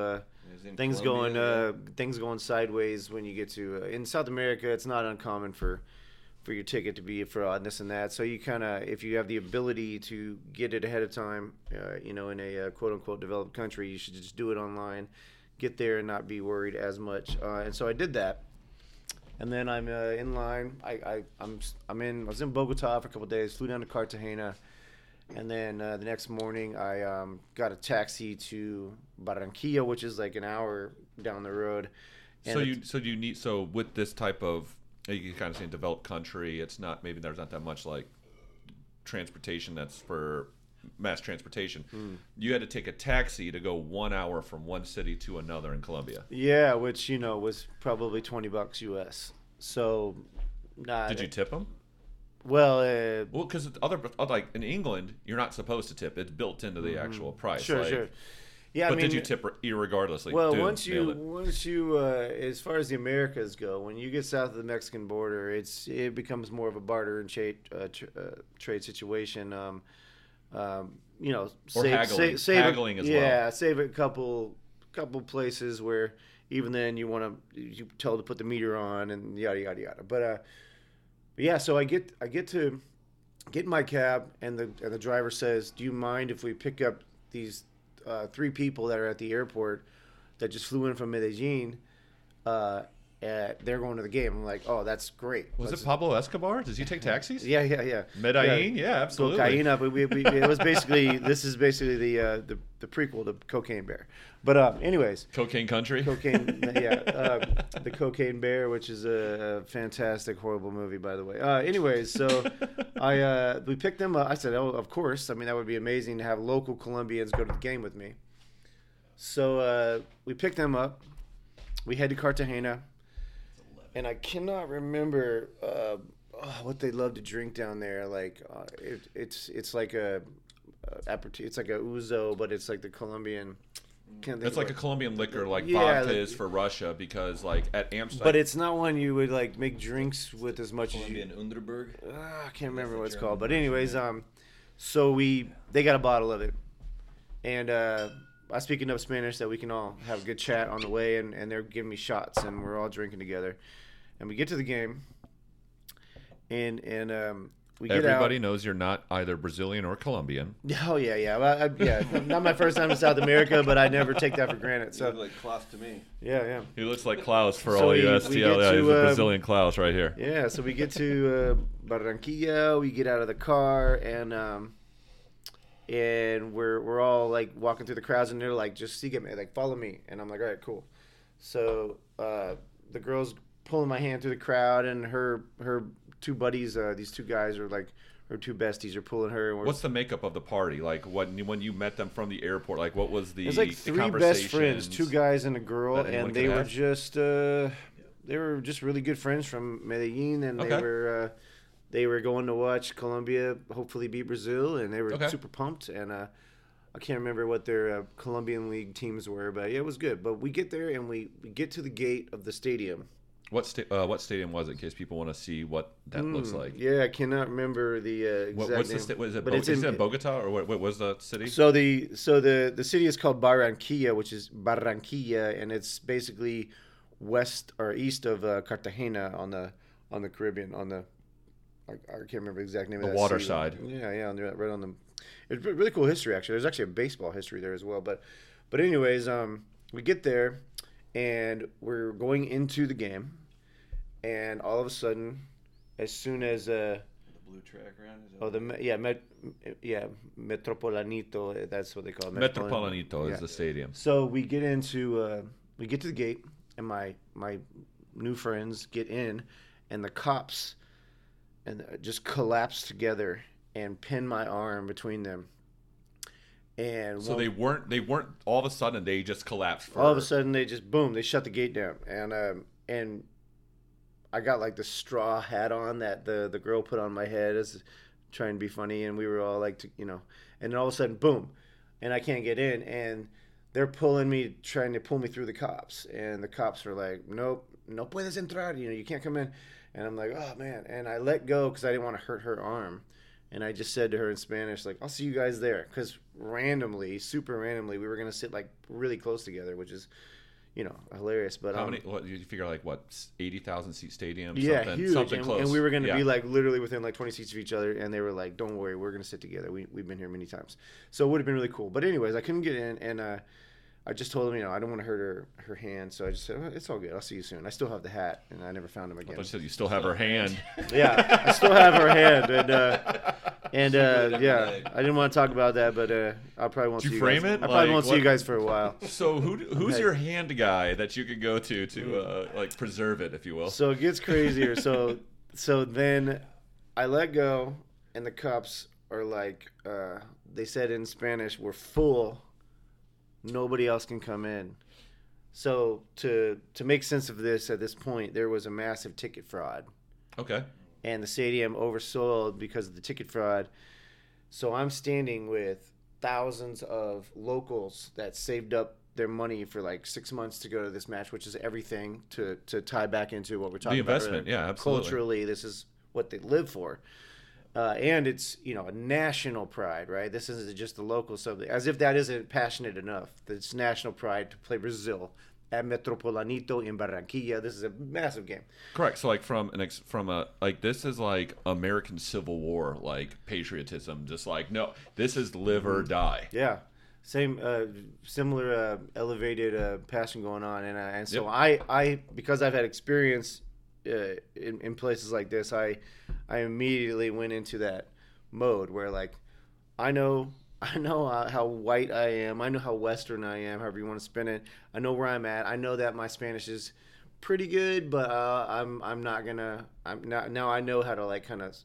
Speaker 2: It was in
Speaker 1: things
Speaker 2: Colombia,
Speaker 1: going uh, things going sideways when you get to uh, in South America. It's not uncommon for for your ticket to be a fraud and this and that. So you kind of if you have the ability to get it ahead of time, uh, you know, in a uh, quote unquote developed country, you should just do it online, get there and not be worried as much. Uh, and so I did that. And then I'm uh, in line. I, I I'm I'm in. I was in Bogota for a couple days. Flew down to Cartagena, and then uh, the next morning I um, got a taxi to Barranquilla, which is like an hour down the road.
Speaker 3: So you so you need so with this type of you can kind of say developed country, it's not maybe there's not that much like transportation that's for mass transportation.
Speaker 1: Hmm.
Speaker 3: You had to take a taxi to go one hour from one city to another in Colombia.
Speaker 1: yeah, which you know was probably twenty bucks US. So, not
Speaker 3: Did you tip them?
Speaker 1: Well, uh,
Speaker 3: Well, because other like in England, you're not supposed to tip. It's built into the actual price.
Speaker 1: Mm-hmm. sure,
Speaker 3: like-
Speaker 1: sure. Yeah,
Speaker 3: But
Speaker 1: I mean,
Speaker 3: did you tip irregardlessly?
Speaker 1: Well,
Speaker 3: Dude,
Speaker 1: once you once you uh, as far as the Americas go, when you get south of the Mexican border, it's it becomes more of a barter and trade uh, tr- uh, trade situation. Um, um, you know,
Speaker 3: Or haggling.
Speaker 1: save
Speaker 3: Haggling
Speaker 1: a,
Speaker 3: as well.
Speaker 1: yeah, save a couple couple places where even then you want to you tell to put the meter on and yada yada yada. But uh, yeah, so I get I get to get in my cab and the and the driver says, "Do you mind if we pick up these uh, three people that are at the airport that just flew in from Medellin? Uh, uh, they're going to the game." I'm like, "Oh, that's great."
Speaker 3: was
Speaker 1: Let's-
Speaker 3: it Pablo Escobar? Does he take taxis?
Speaker 1: Yeah, yeah, yeah.
Speaker 3: Medellin? Yeah, absolutely.
Speaker 1: Cocaine, but we, we, it was basically this is basically the uh, the the prequel to Cocaine Bear. But uh, anyways,
Speaker 3: Cocaine country.
Speaker 1: Cocaine, yeah, uh, the Cocaine Bear, which is a, a fantastic, horrible movie, by the way. Uh, anyways, so I uh, we picked them up. I said, "Oh, of course." I mean, that would be amazing to have local Colombians go to the game with me. So uh, we picked them up. We head to Cartagena, and I cannot remember uh, oh, what they love to drink down there. Like uh, it, it's it's like a, a aperitif. It's like a ouzo, but it's like the Colombian. Can't
Speaker 3: It's like a Colombian liquor, like
Speaker 1: Yeah,
Speaker 3: vodka
Speaker 1: like-
Speaker 3: is for Russia, because like at Amsterdam.
Speaker 1: But it's not one you would like make drinks with as much as you.
Speaker 2: Colombian Underberg.
Speaker 1: Ah, I can't remember what it's
Speaker 2: German
Speaker 1: called, but anyways,
Speaker 2: yeah.
Speaker 1: um, so we they got a bottle of it, and uh, I speak enough Spanish that we can all have a good chat on the way, and, and they're giving me shots, and we're all drinking together, and we get to the game, and and um, we get
Speaker 3: everybody
Speaker 1: out.
Speaker 3: knows you're not either Brazilian or Colombian.
Speaker 1: Oh yeah, yeah, well, I, yeah. Not my first time in South America, but I never take that for granted.
Speaker 2: So
Speaker 1: So
Speaker 2: like Klaus to me.
Speaker 1: yeah, yeah.
Speaker 3: He looks like Klaus for
Speaker 1: So
Speaker 3: all you
Speaker 1: we- we
Speaker 3: STL. Yeah,
Speaker 1: to,
Speaker 3: he's a
Speaker 1: um,
Speaker 3: Brazilian Klaus right here.
Speaker 1: Yeah, so we get to uh, Barranquilla. We get out of the car, and um, and we're we're all like walking through the crowds, and they're like, "Just seek me, like follow me." And I'm like, "All right, cool." So uh, the girls pulling my hand through the crowd, and her her two buddies, uh, these two guys are like her two besties are pulling her.
Speaker 3: What's the makeup of the party? Like when when you met them from the airport, like what was the
Speaker 1: It was like three best friends, two guys and a girl, and they were
Speaker 3: have?
Speaker 1: just uh, they were just really good friends from Medellin, and they were uh, they were going to watch Colombia hopefully beat Brazil, and they were
Speaker 3: Okay.
Speaker 1: super pumped. And uh, I can't remember what their uh, Colombian league teams were, but yeah, it was good. But we get there and we, we get to the gate of the stadium,
Speaker 3: What sta- uh, what stadium was it? In case people want to see what that looks
Speaker 1: Hmm,
Speaker 3: like.
Speaker 1: Yeah, I cannot remember the uh, exact
Speaker 3: What, what's
Speaker 1: name.
Speaker 3: the sta- was it? Bo-
Speaker 1: it's
Speaker 3: is
Speaker 1: in-
Speaker 3: it Bogota or what, what was the city?
Speaker 1: So the so the the city is called Barranquilla, which is Barranquilla, and it's basically west or east of uh, Cartagena on the on the Caribbean on the I, I can't remember the exact name
Speaker 3: The
Speaker 1: of that
Speaker 3: water
Speaker 1: city.
Speaker 3: side.
Speaker 1: Yeah, yeah, on the, right on the. It's really cool history actually. There's actually a baseball history there as well, but but anyways, um, we get there and we're going into the game, and all of a sudden, as soon as uh.
Speaker 2: The blue track around is
Speaker 1: Oh, the me- yeah, met, yeah, Metropolanito. That's what they call it.
Speaker 3: Metropolitanito
Speaker 1: Yeah.
Speaker 3: is the stadium.
Speaker 1: So we get into, uh, we get to the gate, and my my new friends get in, and the cops, and uh, just collapse together and pin my arm between them. And
Speaker 3: So
Speaker 1: one-
Speaker 3: they weren't they weren't all of a sudden they just collapsed. For,
Speaker 1: all of a sudden they just boom they shut the gate down and um and i got like the straw hat on that the the girl put on my head as trying to be funny and we were all like to, you know and then all of a sudden boom and i can't get in and they're pulling me trying to pull me through the cops and the cops are like nope no puedes entrar you know you can't come in and i'm like oh man and i let go because i didn't want to hurt her arm and I just said to her in Spanish, like, I'll see you guys there. Because randomly, super randomly, we were going to sit like really close together, which is, you know, hilarious. But
Speaker 3: how
Speaker 1: um,
Speaker 3: many? What you figure like what eighty thousand seat stadium?
Speaker 1: Yeah,
Speaker 3: something,
Speaker 1: huge.
Speaker 3: something
Speaker 1: and,
Speaker 3: close.
Speaker 1: and we were going to
Speaker 3: Yeah.
Speaker 1: be like literally within like 20 seats of each other. And they were like, don't worry, we're going to sit together. We, we've been here many times. So it would have been really cool. But, anyways, I couldn't get in. And uh, I just told him, you know, I don't want to hurt her, her hand. So I just said, oh, it's all good. I'll see you soon. I still have the hat. And I never found him
Speaker 3: I
Speaker 1: again.
Speaker 3: thought you said you still have her hand.
Speaker 1: yeah, I still have her hand. And, uh, and uh, yeah. I didn't want to talk about that, but uh, I probably won't
Speaker 3: Did
Speaker 1: see
Speaker 3: you
Speaker 1: you
Speaker 3: frame
Speaker 1: guys.
Speaker 3: it?
Speaker 1: I probably
Speaker 3: Like,
Speaker 1: won't see you guys for a while.
Speaker 3: So who who's
Speaker 1: Okay.
Speaker 3: your hand guy that you could go to to uh, like preserve it, if you will?
Speaker 1: So it gets crazier. so so then I let go, and the cups are like, uh, they said in Spanish, "We're full. Nobody else can come in." So to to make sense of this, at this point, there was a massive ticket fraud.
Speaker 3: Okay.
Speaker 1: and the stadium oversold because of the ticket fraud. So I'm standing with thousands of locals that saved up their money for like six months to go to this match, which is everything to, to tie back into what we're talking
Speaker 3: The
Speaker 1: about.
Speaker 3: investment, yeah, absolutely.
Speaker 1: Culturally, this is what they live for. Uh, and it's you know a national pride, right? This isn't just the local something. As if that isn't passionate enough. It's national pride to play Brazil at Metropolanito in Barranquilla. This is a massive game.
Speaker 3: Correct. So like from an ex- from a like this is like American Civil War like patriotism. Just like no, this is live
Speaker 1: Mm-hmm.
Speaker 3: or die.
Speaker 1: Yeah, same uh, similar uh, elevated uh, passion going on, and uh, and so
Speaker 3: Yep.
Speaker 1: I I because I've had experience uh, in, in places like this, I I immediately went into that mode where like I know I know uh, how white I am, I know how Western I am, however you want to spin it. I know where I'm at. I know that my Spanish is pretty good, but uh, I'm I'm not gonna I'm not now I know how to like kind of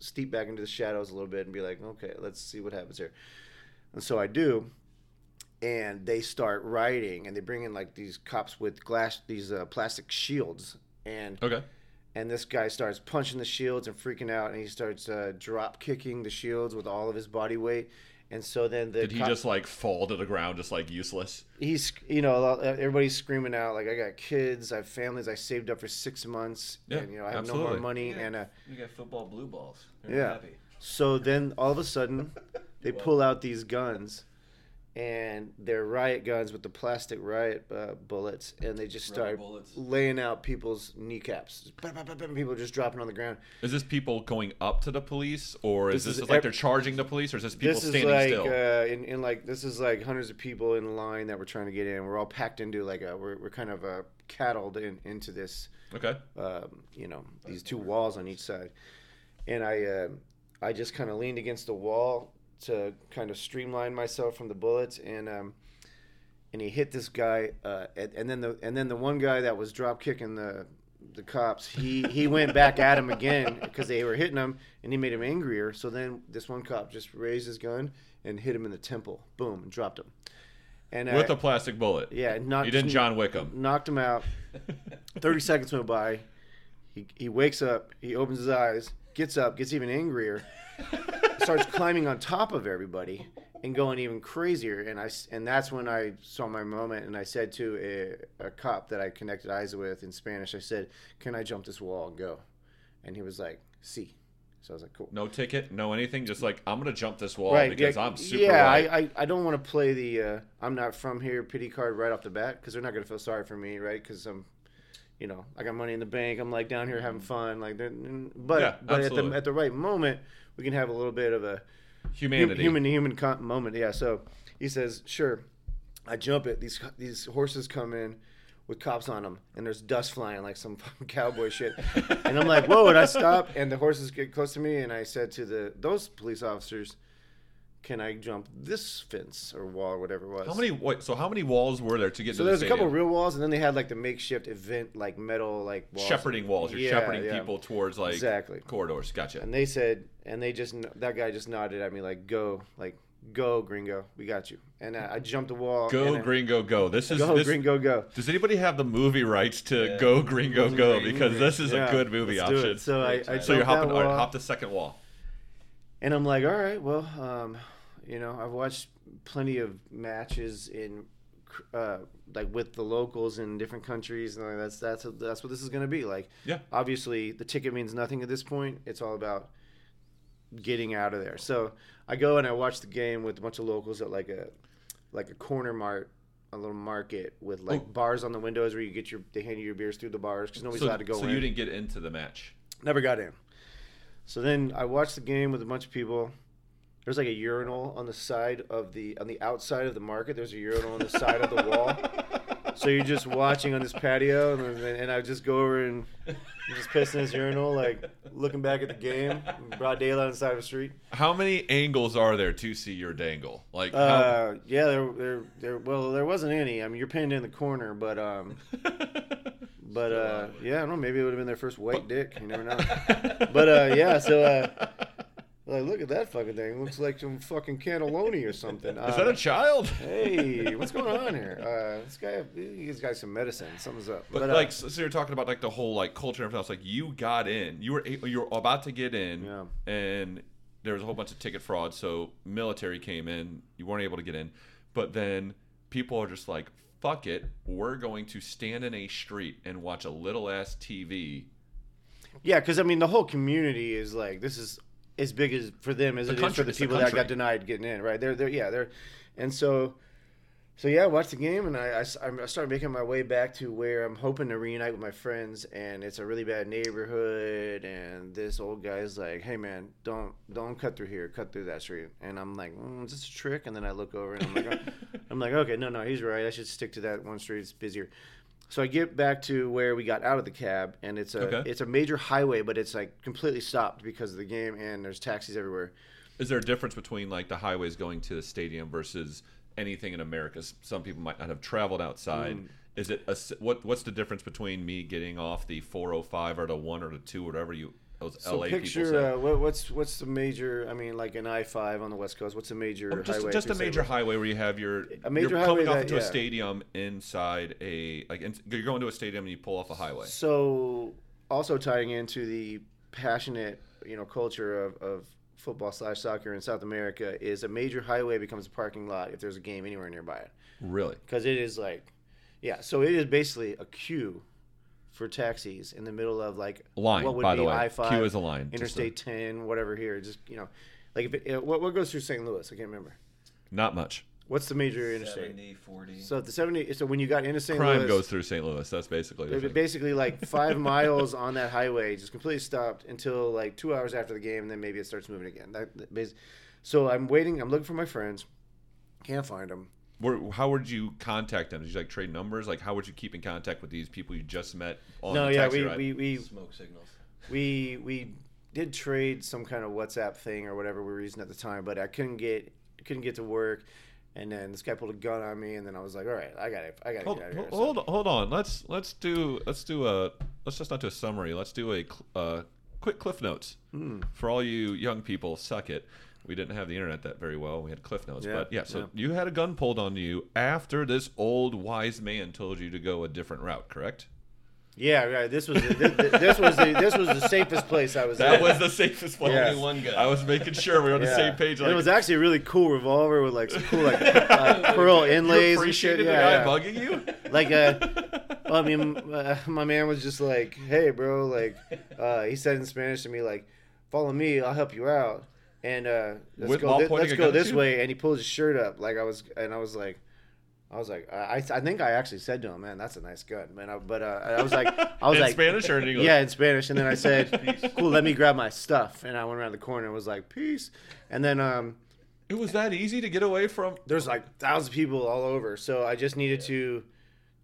Speaker 1: steep back into the shadows a little bit and be like, okay, let's see what happens here. And so I do. And they start writing, and they bring in like these cops with glass, these uh, plastic shields, and
Speaker 3: Okay.
Speaker 1: and this guy starts punching the shields and freaking out, and he starts uh, drop kicking the shields with all of his body weight, and so then the
Speaker 3: Did he
Speaker 1: cop-
Speaker 3: just like fall to the ground, just like useless?
Speaker 1: he's you know a everybody's screaming out like I got kids, I have families, I saved up for six months,
Speaker 3: Yeah,
Speaker 1: and you know I have no more money,
Speaker 2: Yeah.
Speaker 1: and uh,
Speaker 2: You got football blue balls. They're
Speaker 1: Yeah.
Speaker 2: happy.
Speaker 1: So then all of a sudden, they
Speaker 2: Wow.
Speaker 1: pull out these guns, and they're riot guns with the plastic riot uh, bullets, and they just start laying out people's kneecaps. People just dropping on the ground.
Speaker 3: Is this people going up to the police, or is
Speaker 1: This
Speaker 3: this,
Speaker 1: is
Speaker 3: like
Speaker 1: ev-
Speaker 3: they're charging the police, or is this people
Speaker 1: this is
Speaker 3: standing
Speaker 1: like
Speaker 3: still?
Speaker 1: uh, in, in like this is like hundreds of people in line that we're trying to get in. We're all packed into like a we're, we're kind of uh, cattled in, into this
Speaker 3: okay.
Speaker 1: um, you know these two walls on each side and i uh, i just kind of leaned against the wall to kind of streamline myself from the bullets and um, and he hit this guy uh, and, and then the and then the one guy that was drop kicking the the cops he he went back at him again because they were hitting him and he made him angrier so then this one cop just raised his gun and hit him in the temple boom and dropped him and
Speaker 3: With
Speaker 1: uh,
Speaker 3: a plastic bullet.
Speaker 1: yeah not
Speaker 3: You didn't John Wickham.
Speaker 1: knocked him out 30 seconds went by. He, he wakes up, he opens his eyes, gets up, gets even angrier, starts climbing on top of everybody, and going even crazier. And I and that's when I saw my moment, and I said to a, a cop that I connected eyes with in Spanish, I said, "Can I jump this wall and go?" And he was like, "See." So I was like, "Cool."
Speaker 3: No ticket, no anything. Just like I'm gonna jump this wall
Speaker 1: right
Speaker 3: because
Speaker 1: yeah,
Speaker 3: I'm super
Speaker 1: yeah
Speaker 3: right.
Speaker 1: I, I, I don't want to play the uh, i'm not from here pity card right off the bat because they're not going to feel sorry for me right because i'm you know i got money in the bank i'm like down here having fun like but
Speaker 3: Yeah,
Speaker 1: but at the, at the right moment we can have a little bit of a
Speaker 3: Humanity.
Speaker 1: human to human moment. Yeah so he says sure i jump it. These these horses come in with cops on them and there's dust flying like some cowboy shit. And i'm like whoa and i stop and the horses get close to me and i said to the those police officers can i jump this fence or wall or whatever it was
Speaker 3: How many? Wait, so how many walls were there to get
Speaker 1: so
Speaker 3: to the
Speaker 1: there's a couple
Speaker 3: stadium?
Speaker 1: real walls and then they had like the makeshift event like metal like walls.
Speaker 3: shepherding walls. You're
Speaker 1: Yeah,
Speaker 3: shepherding
Speaker 1: yeah.
Speaker 3: people towards like
Speaker 1: Exactly.
Speaker 3: corridors. Gotcha.
Speaker 1: and they said and they just that guy just nodded at me like go like go gringo we got you and i, I jumped the wall
Speaker 3: Go
Speaker 1: and I-
Speaker 3: Gringo Go. This is
Speaker 1: go
Speaker 3: this,
Speaker 1: gringo go
Speaker 3: Does anybody have the movie rights to
Speaker 2: Yeah.
Speaker 3: Go Gringo Go? Because this is
Speaker 1: Yeah,
Speaker 3: a good movie
Speaker 1: let's do
Speaker 3: option.
Speaker 1: it. So I,
Speaker 2: Great
Speaker 1: I
Speaker 2: time.
Speaker 3: So you're hopping. All right, hop the second wall.
Speaker 1: And I'm like, all right, well, um, you know, I've watched plenty of matches in, uh, like with the locals in different countries, and like, that's that's that's what this is gonna be like.
Speaker 3: Yeah.
Speaker 1: Obviously, the ticket means nothing at this point. It's all about getting out of there. So I go and I watch the game with a bunch of locals at like a like a corner mart. A little market with like
Speaker 3: Oh.
Speaker 1: bars on the windows where you get your they hand you your beers through the bars because nobody's
Speaker 3: So,
Speaker 1: allowed to go in.
Speaker 3: so
Speaker 1: in.
Speaker 3: you didn't get into the match.
Speaker 1: Never got in. So then I watched the game with a bunch of people. There's like a urinal on the side of the on the outside of the market. There's a urinal on the side of the wall. So you're just watching on this patio, and, and I just go over and just piss in this urinal, like looking back at the game, broad daylight on the side of the street.
Speaker 3: How many angles are there to see your dangle? Like, how,
Speaker 1: Uh, yeah, there, there, there. Well, there wasn't any. I mean, you're pinned in the corner, but um, but uh, yeah, I don't know. Maybe it would have been their first white dick. You never know. But uh, yeah, so uh, like, look at that fucking thing. It looks like some fucking cannelloni or something.
Speaker 3: is that a
Speaker 1: Uh,
Speaker 3: child?
Speaker 1: hey, what's going on here? Uh, this guy, he's got some medicine. Something's up.
Speaker 3: But,
Speaker 1: uh,
Speaker 3: like, so, you're talking about like the whole like culture and everything else. Like, you got in, you were you were about to get in,
Speaker 1: Yeah.
Speaker 3: and there was a whole bunch of ticket fraud. So military came in, you weren't able to get in, but then people are just like, "Fuck it, we're going to stand in a street and watch a little ass TV."
Speaker 1: yeah, because I mean, the whole community is like this is as big as for them as
Speaker 3: The
Speaker 1: it is
Speaker 3: country-
Speaker 1: for the
Speaker 3: it's the
Speaker 1: people that got denied getting in. Right? They're they're yeah they're, and so. So yeah, I watched the game and I, I, I started making my way back to where I'm hoping to reunite with my friends, and it's a really bad neighborhood. And this old guy's like, "Hey man, don't don't cut through here, cut through that street." And I'm like, mm, "Is this a trick?" And then I look over and I'm like, "Oh." I'm like, "Okay, no, no, he's right. I should stick to that one street. It's busier." So I get back to where we got out of the cab, and it's a
Speaker 3: Okay.
Speaker 1: it's a major highway, but it's like completely stopped because of the game, and there's taxis everywhere.
Speaker 3: Is there a difference between like the highways going to the stadium versus anything in America? Some people might not have traveled outside.
Speaker 1: Mm.
Speaker 3: Is it a, what? What's the difference between me getting off the 405 or the one or the two, whatever you those
Speaker 1: So
Speaker 3: LA people
Speaker 1: picture uh, what, what's what's the major? I mean, like an I five on the west coast. What's a major
Speaker 3: Oh, just
Speaker 1: highway?
Speaker 3: just a major highway where you have your
Speaker 1: A major
Speaker 3: you're
Speaker 1: highway
Speaker 3: coming off
Speaker 1: that-
Speaker 3: into a stadium inside a like in, you're going to a stadium and you pull off a highway.
Speaker 1: So also tying into the passionate, you know, culture of, of football slash soccer in South America is a major highway becomes a parking lot if there's a game anywhere nearby it
Speaker 3: Really?
Speaker 1: because it is like, yeah. So it is basically a queue for taxis in the middle of like
Speaker 3: Line,
Speaker 1: what would
Speaker 3: by
Speaker 1: be
Speaker 3: the way.
Speaker 1: I five,
Speaker 3: Queue is a line,
Speaker 1: Interstate ten, whatever here. Just you know, like if it, what what goes through St. Louis? I can't remember.
Speaker 3: Not much.
Speaker 1: What's the major interstate?
Speaker 2: 70, 40.
Speaker 1: So the seventy. So when you got into St.
Speaker 3: Crime
Speaker 1: Louis,
Speaker 3: goes through St. Louis. That's basically the
Speaker 1: Ba-
Speaker 3: thing.
Speaker 1: Basically, like five miles on that highway, just completely stopped until like two hours after the game, and then maybe it starts moving again. That, that so I'm waiting. I'm looking for my friends. Can't find them.
Speaker 3: Where, how would you contact them? Did you like trade numbers? Like how would you keep in contact with these people you just met on
Speaker 1: No,
Speaker 3: the
Speaker 1: yeah, we, we, we,
Speaker 2: Smoke signals.
Speaker 1: we we did trade some kind of WhatsApp thing or whatever we were using at the time, but I couldn't get couldn't get to work. And then this guy pulled a gun on me, and then I was like, "All right, I got it. I got to
Speaker 3: hold,
Speaker 1: get out of here."
Speaker 3: hold, hold, hold on. Let's let's do let's do a let's just not do a summary. Let's do a uh, quick cliff notes
Speaker 1: Hmm.
Speaker 3: for all you young people. Suck it. We didn't have the internet that very well. We had cliff notes,
Speaker 1: Yeah,
Speaker 3: but yeah. So
Speaker 1: yeah.
Speaker 3: you had a gun pulled on you after this old wise man told you to go a different route. Correct?
Speaker 1: Yeah, right. This was the, this, this was the this was the safest place I was. At.
Speaker 3: That
Speaker 1: in.
Speaker 3: was the safest place.
Speaker 1: Yeah.
Speaker 2: Only one gun.
Speaker 3: I was making sure we were on the same page. Like,
Speaker 1: it was actually a really cool revolver with like some cool like uh, pearl inlays and shit. Yeah,
Speaker 3: the
Speaker 1: yeah.
Speaker 3: guy bugging you.
Speaker 1: like uh, well, I mean, uh, my man was just like, "Hey, bro," like uh, he said in Spanish to me, like, "Follow me, I'll help you out." And uh, let's
Speaker 3: With-
Speaker 1: go.
Speaker 3: pointing
Speaker 1: let's go this way. And he pulled his shirt up, like I was, and I was like, I was like, I, I think I actually said to him, "Man, that's a nice gun, man." I, but uh, I was like, I was
Speaker 3: in
Speaker 1: like,
Speaker 3: Spanish or in English?
Speaker 1: yeah, in Spanish. And then I said, "Cool, let me grab my stuff." And I went around the corner and was like, "Peace." And then um,
Speaker 3: It was that easy to get away from.
Speaker 1: there's like thousands of people all over, so I just needed to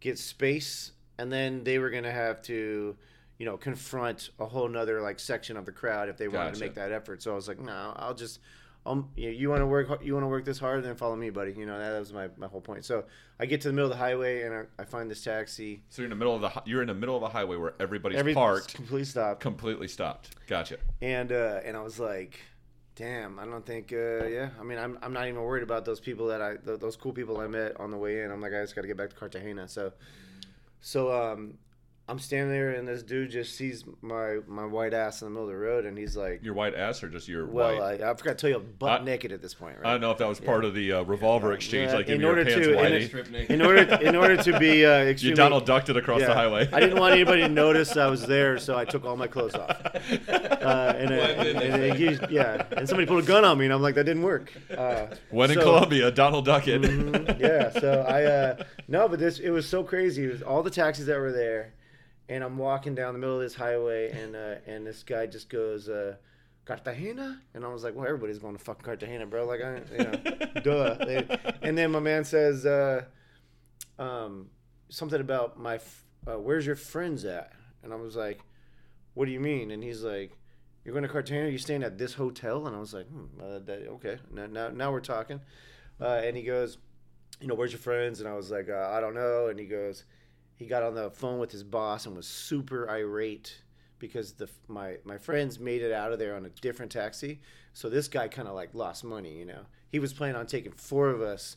Speaker 1: get space, and then they were gonna have to, you know, confront a whole nother like section of the crowd if they wanted
Speaker 3: Gotcha.
Speaker 1: to make that effort. So I was like, no, I'll just. Um, you, you want to work? You want to work this hard? Then follow me, buddy. You know that was my, my whole point. So I get to the middle of the highway and I, I find this taxi.
Speaker 3: So you're in the middle of the you're in the middle of a highway where everybody's
Speaker 1: Every
Speaker 3: parked,
Speaker 1: complete stop.
Speaker 3: completely stopped. Gotcha.
Speaker 1: and uh, and I was like, damn, I don't think, uh, yeah. I mean, I'm, I'm not even worried about those people that I, th- those cool people I met on the way in. I'm like, I just got to get back to Cartagena. So, so um, I'm standing there, and this dude just sees my my white ass in the middle of the road, and he's like,
Speaker 3: Your white ass or just your
Speaker 1: well,
Speaker 3: white?
Speaker 1: I, I forgot to tell you, I'm butt
Speaker 3: I-
Speaker 1: naked at this point, right?
Speaker 3: I don't know if that was part of the uh, revolver exchange,
Speaker 1: Yeah,
Speaker 3: like
Speaker 1: in
Speaker 3: in your
Speaker 1: order
Speaker 3: pants
Speaker 1: to- in a- In order, in order to be uh,
Speaker 3: You Donald ducked it across the highway.
Speaker 1: I didn't want anybody to notice I was there, so I took all my clothes off. Uh, and,
Speaker 2: Blend in,
Speaker 1: and, and he- yeah, and somebody pulled a gun on me, and I'm like, that didn't work. Uh,
Speaker 3: when in
Speaker 1: so-
Speaker 3: Colombia, Donald Duckett.
Speaker 1: Mhm, yeah, so I uh, no, but this it was so crazy. It was all the taxis that were there, and I'm walking down the middle of this highway, and uh, and this guy just goes. Uh, Cartagena, and I was like, "Well, everybody's going to fucking Cartagena, bro." Like, I, you know, duh. And then my man says, uh, um, something about my, f- uh, where's your friends at? And I was like, what do you mean? And he's like, you're going to Cartagena? You're staying at this hotel? And I was like, hmm, uh, that, okay, now, now, now we're talking. Uh, and he goes, you know, where's your friends? And I was like, uh, I don't know. And he goes, he got on the phone with his boss and was super irate because the my my friends made it out of there on a different taxi. So this guy kind of like lost money, you know. He was planning on taking four of us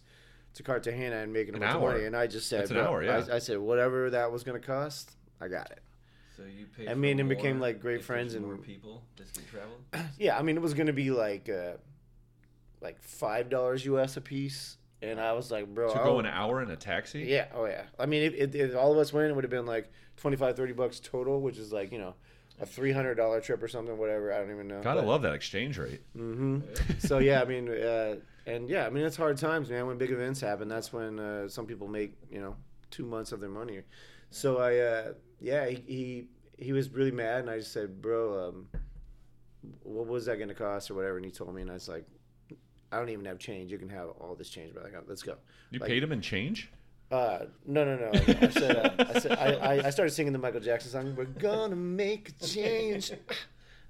Speaker 1: to Cartagena and making a
Speaker 3: An
Speaker 1: bunch of
Speaker 3: hour.
Speaker 1: money, and I just said,
Speaker 3: That's an hour, yeah.
Speaker 1: I, I said, whatever that was going to cost, I got it.
Speaker 2: So you paid.
Speaker 1: I
Speaker 2: for
Speaker 1: mean, and became, like, great friends and-
Speaker 2: more people that can travel.
Speaker 1: Yeah, I mean, it was going to be like uh, like five dollars US a piece, and I was like, bro,
Speaker 3: to go an hour in a taxi?
Speaker 1: Yeah, oh yeah. I mean, if, if, if all of us went, it would have been like 25, 30 bucks total, which is like you know a three hundred dollar trip or something, whatever. I don't even know.
Speaker 3: Gotta love that exchange rate.
Speaker 1: Mm-hmm. so yeah, I mean, uh, and yeah, I mean, it's hard times, man. When big events happen, that's when uh, some people make you know two months of their money. So I, uh, yeah, he, he he was really mad, and I just said, bro, um, what was that going to cost or whatever? And he told me, and I was like, I don't even have change. You can have all this change, but like, let's go.
Speaker 3: You
Speaker 1: Like-
Speaker 3: paid him in change?
Speaker 1: Uh, no, no, no. I said, uh, I, said I, I, I started singing the Michael Jackson song. We're gonna make a change.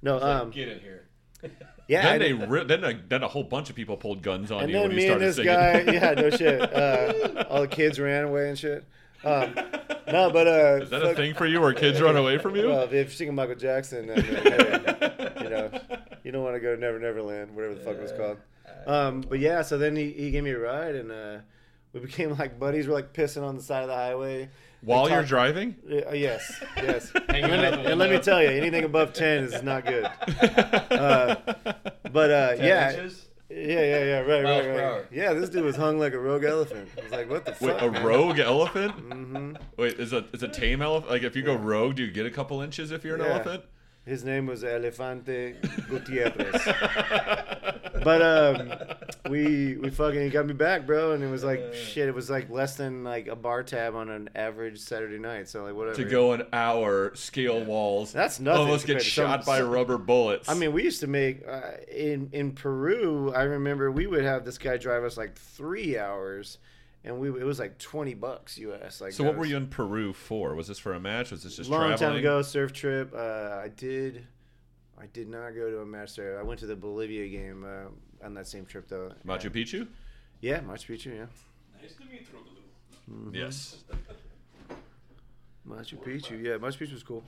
Speaker 1: No, um,
Speaker 2: Get in here.
Speaker 1: yeah.
Speaker 3: then
Speaker 1: I-
Speaker 3: they ri- then a, then a whole bunch of people pulled guns on
Speaker 1: and
Speaker 3: you
Speaker 1: then
Speaker 3: when you
Speaker 1: me and
Speaker 3: started
Speaker 1: this
Speaker 3: singing.
Speaker 1: guy, yeah, no shit. Uh, all the kids ran away and shit. Um, no, but uh,
Speaker 3: Is that a thing for you where kids run away from you?
Speaker 1: Well, if you're singing Michael Jackson, then, uh, hey, you know, you don't want to go to Never Never Land, whatever the fuck it was called. Um, but yeah, so then he, he gave me a ride, and uh, we became like buddies. We're like pissing on the side of the highway.
Speaker 3: While
Speaker 1: Like,
Speaker 3: you're driving?
Speaker 1: Uh, yes, yes.
Speaker 2: Hanging
Speaker 1: and,
Speaker 2: out
Speaker 1: let
Speaker 2: the
Speaker 1: me, and let me
Speaker 2: window.
Speaker 1: tell you, anything above ten is not good. Uh, but uh,
Speaker 2: 10
Speaker 1: yeah,
Speaker 2: inches?
Speaker 1: yeah, yeah, yeah, right,
Speaker 2: Miles
Speaker 1: right,
Speaker 2: per
Speaker 1: right.
Speaker 2: hour.
Speaker 1: Yeah, this dude was hung like a rogue elephant. I was like, what the
Speaker 3: Wait,
Speaker 1: fuck?
Speaker 3: a
Speaker 1: man?
Speaker 3: rogue elephant?
Speaker 1: hmm
Speaker 3: Wait, is a is a tame elephant? Like if you go rogue, do you get a couple inches if you're an
Speaker 1: Yeah.
Speaker 3: elephant?
Speaker 1: His name was Elefante Gutierrez. but um, we we fucking he got me back, bro, and it was like shit. It was like less than like a bar tab on an average Saturday night. So like whatever.
Speaker 3: To go an hour, scale walls,
Speaker 1: That's nothing
Speaker 3: almost get
Speaker 1: to some-
Speaker 3: shot by rubber bullets.
Speaker 1: I mean, we used to make uh, in in Peru. I remember we would have this guy drive us like three hours, and we it was like twenty bucks US. Like
Speaker 3: so
Speaker 1: that
Speaker 3: what were you in Peru for? Was this for a match? Was this just
Speaker 1: long
Speaker 3: traveling?
Speaker 1: time ago surf trip? Uh, I did. I did not go to a match there. I went to the Bolivia game uh, on that same trip though.
Speaker 3: Machu Picchu?
Speaker 1: Yeah, Machu Picchu. Yeah,
Speaker 4: Nice to meet you.
Speaker 1: Mm-hmm.
Speaker 3: Yes.
Speaker 1: Machu Picchu. Yeah, Machu Picchu was cool.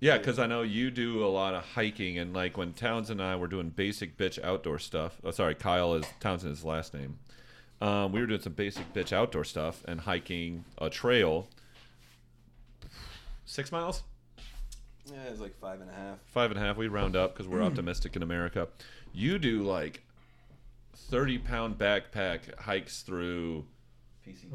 Speaker 3: Yeah, because I know you do a lot of hiking, and like when Townsend and I were doing basic bitch outdoor stuff. Oh, sorry, Kyle is Townsend is last name. Um, we were doing some basic bitch outdoor stuff and hiking a trail. six miles,
Speaker 2: Yeah, it was like five and a half.
Speaker 3: five and a half. We round up because we're optimistic in America. You do like thirty pound backpack hikes through.
Speaker 2: PCT.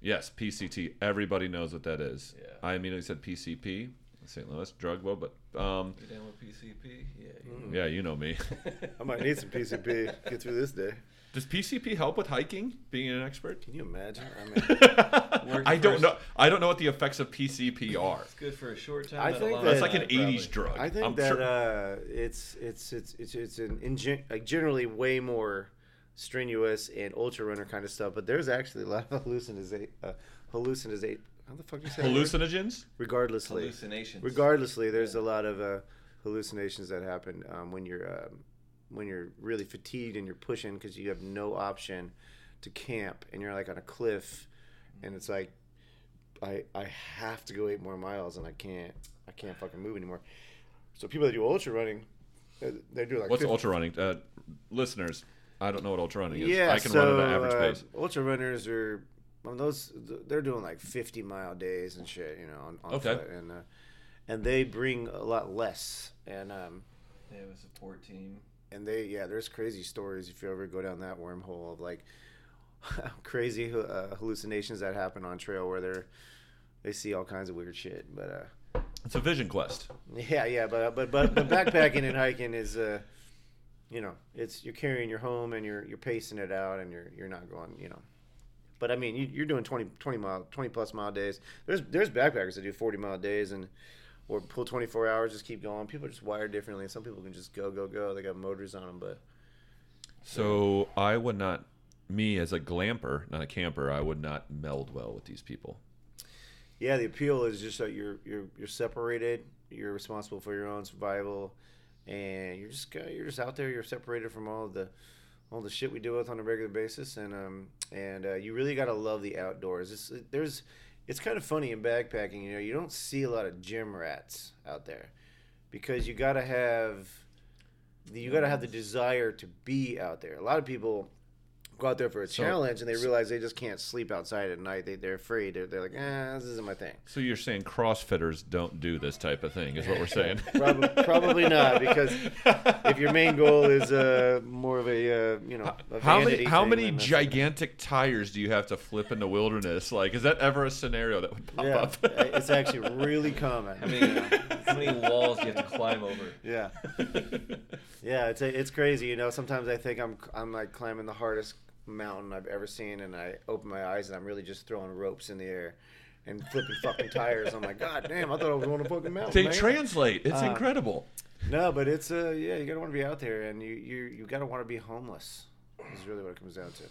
Speaker 3: Yes, PCT. Everybody knows what that is.
Speaker 2: Yeah.
Speaker 3: I immediately said PCP, St. Louis Drug War, but um,
Speaker 2: You down with PCP? Yeah. you-
Speaker 3: yeah, you know me.
Speaker 1: I might need some PCP to get through this day.
Speaker 3: Does PCP help with hiking? Being an expert?
Speaker 1: Can you imagine? I mean,
Speaker 3: I don't know. I don't know what the effects of PCP are.
Speaker 2: It's good for a short time.
Speaker 1: I think
Speaker 2: long
Speaker 3: That's like an
Speaker 2: time,
Speaker 3: '80s
Speaker 2: probably.
Speaker 3: drug.
Speaker 1: I think
Speaker 3: I'm
Speaker 1: that
Speaker 3: sure-
Speaker 1: uh, it's it's it's it's it's an in gen- like generally way more strenuous and ultra runner kind of stuff. But there's actually a lot of hallucinate uh, hallucinate. How the fuck do you say? that
Speaker 3: hallucinogens.
Speaker 1: Regardlessly,
Speaker 2: Hallucinations.
Speaker 1: regardlessly, there's a lot of uh, hallucinations that happen um, when you're um, when you're really fatigued and you're pushing because you have no option to camp and you're like on a cliff and it's like I I have to go eight more miles and I can't I can't fucking move anymore. So people that do ultra running, uh, they do like
Speaker 3: What's
Speaker 1: 50
Speaker 3: ultra running? Uh, listeners, I don't know what ultra running is.
Speaker 1: Yeah,
Speaker 3: I can
Speaker 1: so,
Speaker 3: run at an average
Speaker 1: uh,
Speaker 3: pace.
Speaker 1: Ultra runners are well, those they're doing like fifty mile days and shit, you know, on, on
Speaker 3: Okay.
Speaker 1: foot, and uh, and they bring a lot less, and um,
Speaker 2: They have a support team.
Speaker 1: And they yeah, there's crazy stories if you ever go down that wormhole of like crazy uh, hallucinations that happen on trail where they're they see all kinds of weird shit, but uh,
Speaker 3: It's a vision quest.
Speaker 1: yeah, yeah, but but but, but backpacking and hiking is uh, you know, it's you're carrying your home and you're you're pacing it out and you're you're not going, you know. But I mean, you, you're doing 20, 20 mile, twenty plus mile days. There's there's backpackers that do forty mile days and or pull twenty four hours, just keep going. People are just wired differently. Some people can just go go go. They got motors on them, but
Speaker 3: So I would not, me as a glamper, not a camper, I would not meld well with these people.
Speaker 1: yeah, the appeal is just that you're you're you're separated. You're responsible for your own survival, and you're just you're just out there. You're separated from all of the all the shit we deal with on a regular basis, and um and uh, you really got to love the outdoors. It's, there's it's kind of funny in backpacking. You know, you don't see a lot of gym rats out there because you got to have you got to have the desire to be out there. A lot of people go out there for a
Speaker 3: So-
Speaker 1: challenge and they realize they just can't sleep outside at night. They, they're afraid. They're, they're like, ah, this isn't my thing.
Speaker 3: So you're saying CrossFitters don't do this type of thing, is what we're saying?
Speaker 1: Probably, probably not because if your main goal is uh, more of a uh, you know a
Speaker 3: How many how many
Speaker 1: then that's-
Speaker 3: gigantic tires do you have to flip in the wilderness? Like, is that ever a scenario that would pop
Speaker 1: Yeah,
Speaker 3: up?
Speaker 1: it's actually really common.
Speaker 2: How many, how many walls do you have to climb over?
Speaker 1: Yeah, yeah, it's it's crazy. You know, sometimes I think I'm I'm like climbing the hardest mountain I've ever seen, and I open my eyes and I'm really just throwing ropes in the air and flipping fucking tires. I'm like, God damn, I thought I was on a fucking mountain.
Speaker 3: they
Speaker 1: man."
Speaker 3: translate. It's
Speaker 1: Uh,
Speaker 3: incredible.
Speaker 1: No, but it's uh yeah, you gotta want to be out there, and you you you gotta want to be homeless. Is really what it comes down to.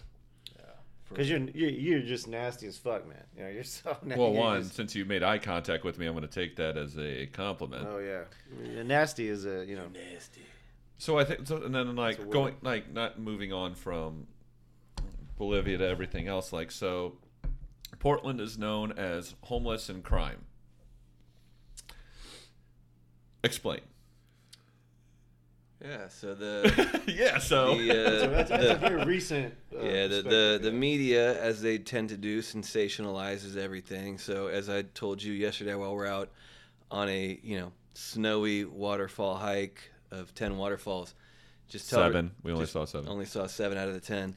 Speaker 1: Yeah. Because you're, you're you're just nasty as fuck, man. You know, you're so nasty.
Speaker 3: Well, one,
Speaker 1: just-
Speaker 3: since you made eye contact with me, I'm going to take that as a compliment.
Speaker 1: oh yeah, Yeah, nasty is a you know.
Speaker 2: Nasty.
Speaker 3: So I think, so, and then like going, like not moving on from Bolivia to everything else. Like so, Portland is known as homeless and crime. Explain.
Speaker 2: Yeah. So the
Speaker 3: yeah. So.
Speaker 2: the, uh,
Speaker 1: So that's, that's a very recent. Uh,
Speaker 2: yeah, the, the
Speaker 1: perspective,
Speaker 2: the media, as they tend to do, sensationalizes everything. So, as I told you yesterday, while we're out on a you know snowy waterfall hike of ten waterfalls, just tell
Speaker 3: Seven. We only saw seven.
Speaker 2: Only saw seven out of the ten.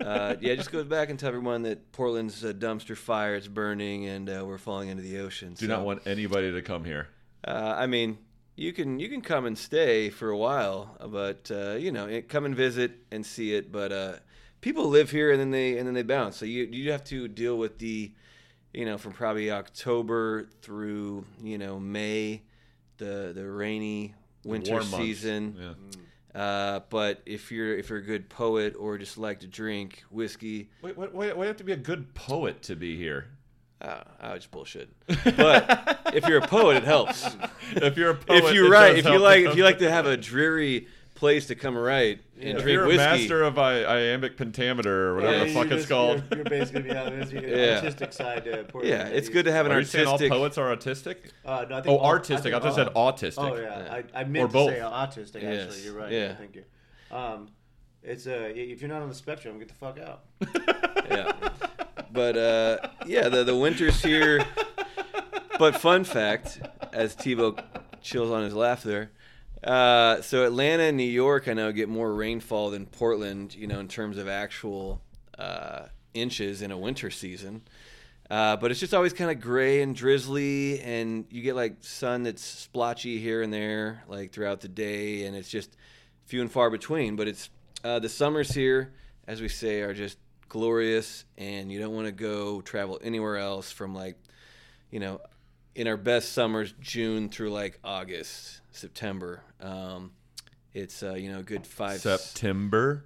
Speaker 2: uh, yeah, just goes back and tell everyone that Portland's a dumpster fire. It's burning, and uh, we're falling into the ocean.
Speaker 3: Do
Speaker 2: so,
Speaker 3: not want anybody to come here.
Speaker 2: Uh, I mean, you can you can come and stay for a while, but uh, you know, it, come and visit and see it. But uh, people live here and then they and then they bounce. So you you have to deal with the, you know, from probably October through you know May, the the rainy winter
Speaker 3: months.
Speaker 2: season.
Speaker 3: Yeah.
Speaker 2: Uh, but if you're if you're a good poet or just like to drink whiskey,
Speaker 3: Wait, wait, wait, wait, have to be a good poet to be here.
Speaker 2: uh, I was bullshit. But if you're a poet, it helps.
Speaker 3: if you're a poet,
Speaker 2: if you write, if you like, if you like to have a dreary place to come write and
Speaker 3: if
Speaker 2: drink
Speaker 3: you're
Speaker 2: whiskey,
Speaker 3: a master of I- iambic pentameter or whatever
Speaker 2: Yeah,
Speaker 3: the
Speaker 1: you
Speaker 3: fuck it's
Speaker 1: just-
Speaker 3: called.
Speaker 1: You're, you're basically yeah, there's the
Speaker 2: Yeah.
Speaker 1: artistic side to Portland.
Speaker 2: yeah, it's good to have an
Speaker 3: Are you saying all
Speaker 2: artistic.
Speaker 3: poets are autistic?
Speaker 1: Uh, no, I think
Speaker 3: Oh,
Speaker 1: all-
Speaker 3: artistic. I,
Speaker 1: think
Speaker 3: just said
Speaker 1: all-
Speaker 3: autistic.
Speaker 1: Oh yeah,
Speaker 2: Yeah.
Speaker 1: I, I meant
Speaker 3: Or
Speaker 1: to
Speaker 3: both.
Speaker 1: say autistic.
Speaker 2: Yes.
Speaker 1: Actually, you're right.
Speaker 2: Yeah.
Speaker 1: thank you. Um, it's uh, if you're not on the spectrum, get the fuck out.
Speaker 2: yeah, but uh, yeah, the the winters here. but fun fact, as Tebow chills on his laugh there. Uh, so Atlanta and New York, I know, get more rainfall than Portland. You know, in terms of actual uh, inches in a winter season. Uh, but it's just always kind of gray and drizzly, and you get like sun that's splotchy here and there, like throughout the day, and it's just few and far between. But it's uh, the summers here, as we say, are just glorious, and you don't want to go travel anywhere else from like, you know, in our best summers, June through like August, September. Um, it's uh, you know a good five.
Speaker 3: September.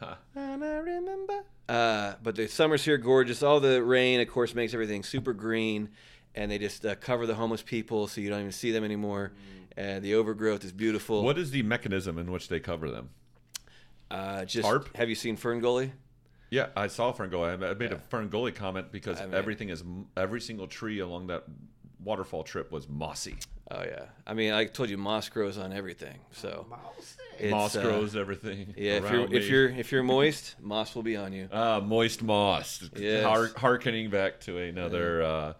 Speaker 3: Huh.
Speaker 2: And I remember. Uh, but the summers here gorgeous. All the rain, of course, makes everything super green, and they just uh, cover the homeless people so you don't even see them anymore. And the overgrowth is beautiful.
Speaker 3: What is the mechanism in which they cover them?
Speaker 2: Uh, just
Speaker 3: Tarp?
Speaker 2: have you seen FernGully?
Speaker 3: Yeah, I saw FernGully. I made
Speaker 2: Yeah.
Speaker 3: a FernGully comment because
Speaker 2: I mean-
Speaker 3: everything is every single tree along that waterfall trip was mossy.
Speaker 2: Oh yeah. I mean, I told you moss grows on everything. So it's,
Speaker 3: moss
Speaker 2: uh,
Speaker 3: grows everything.
Speaker 2: Yeah, if you're if you're if you're moist, moss will be on you.
Speaker 3: Ah, moist moss.
Speaker 2: Yes.
Speaker 3: Har- harkening back to another. Uh,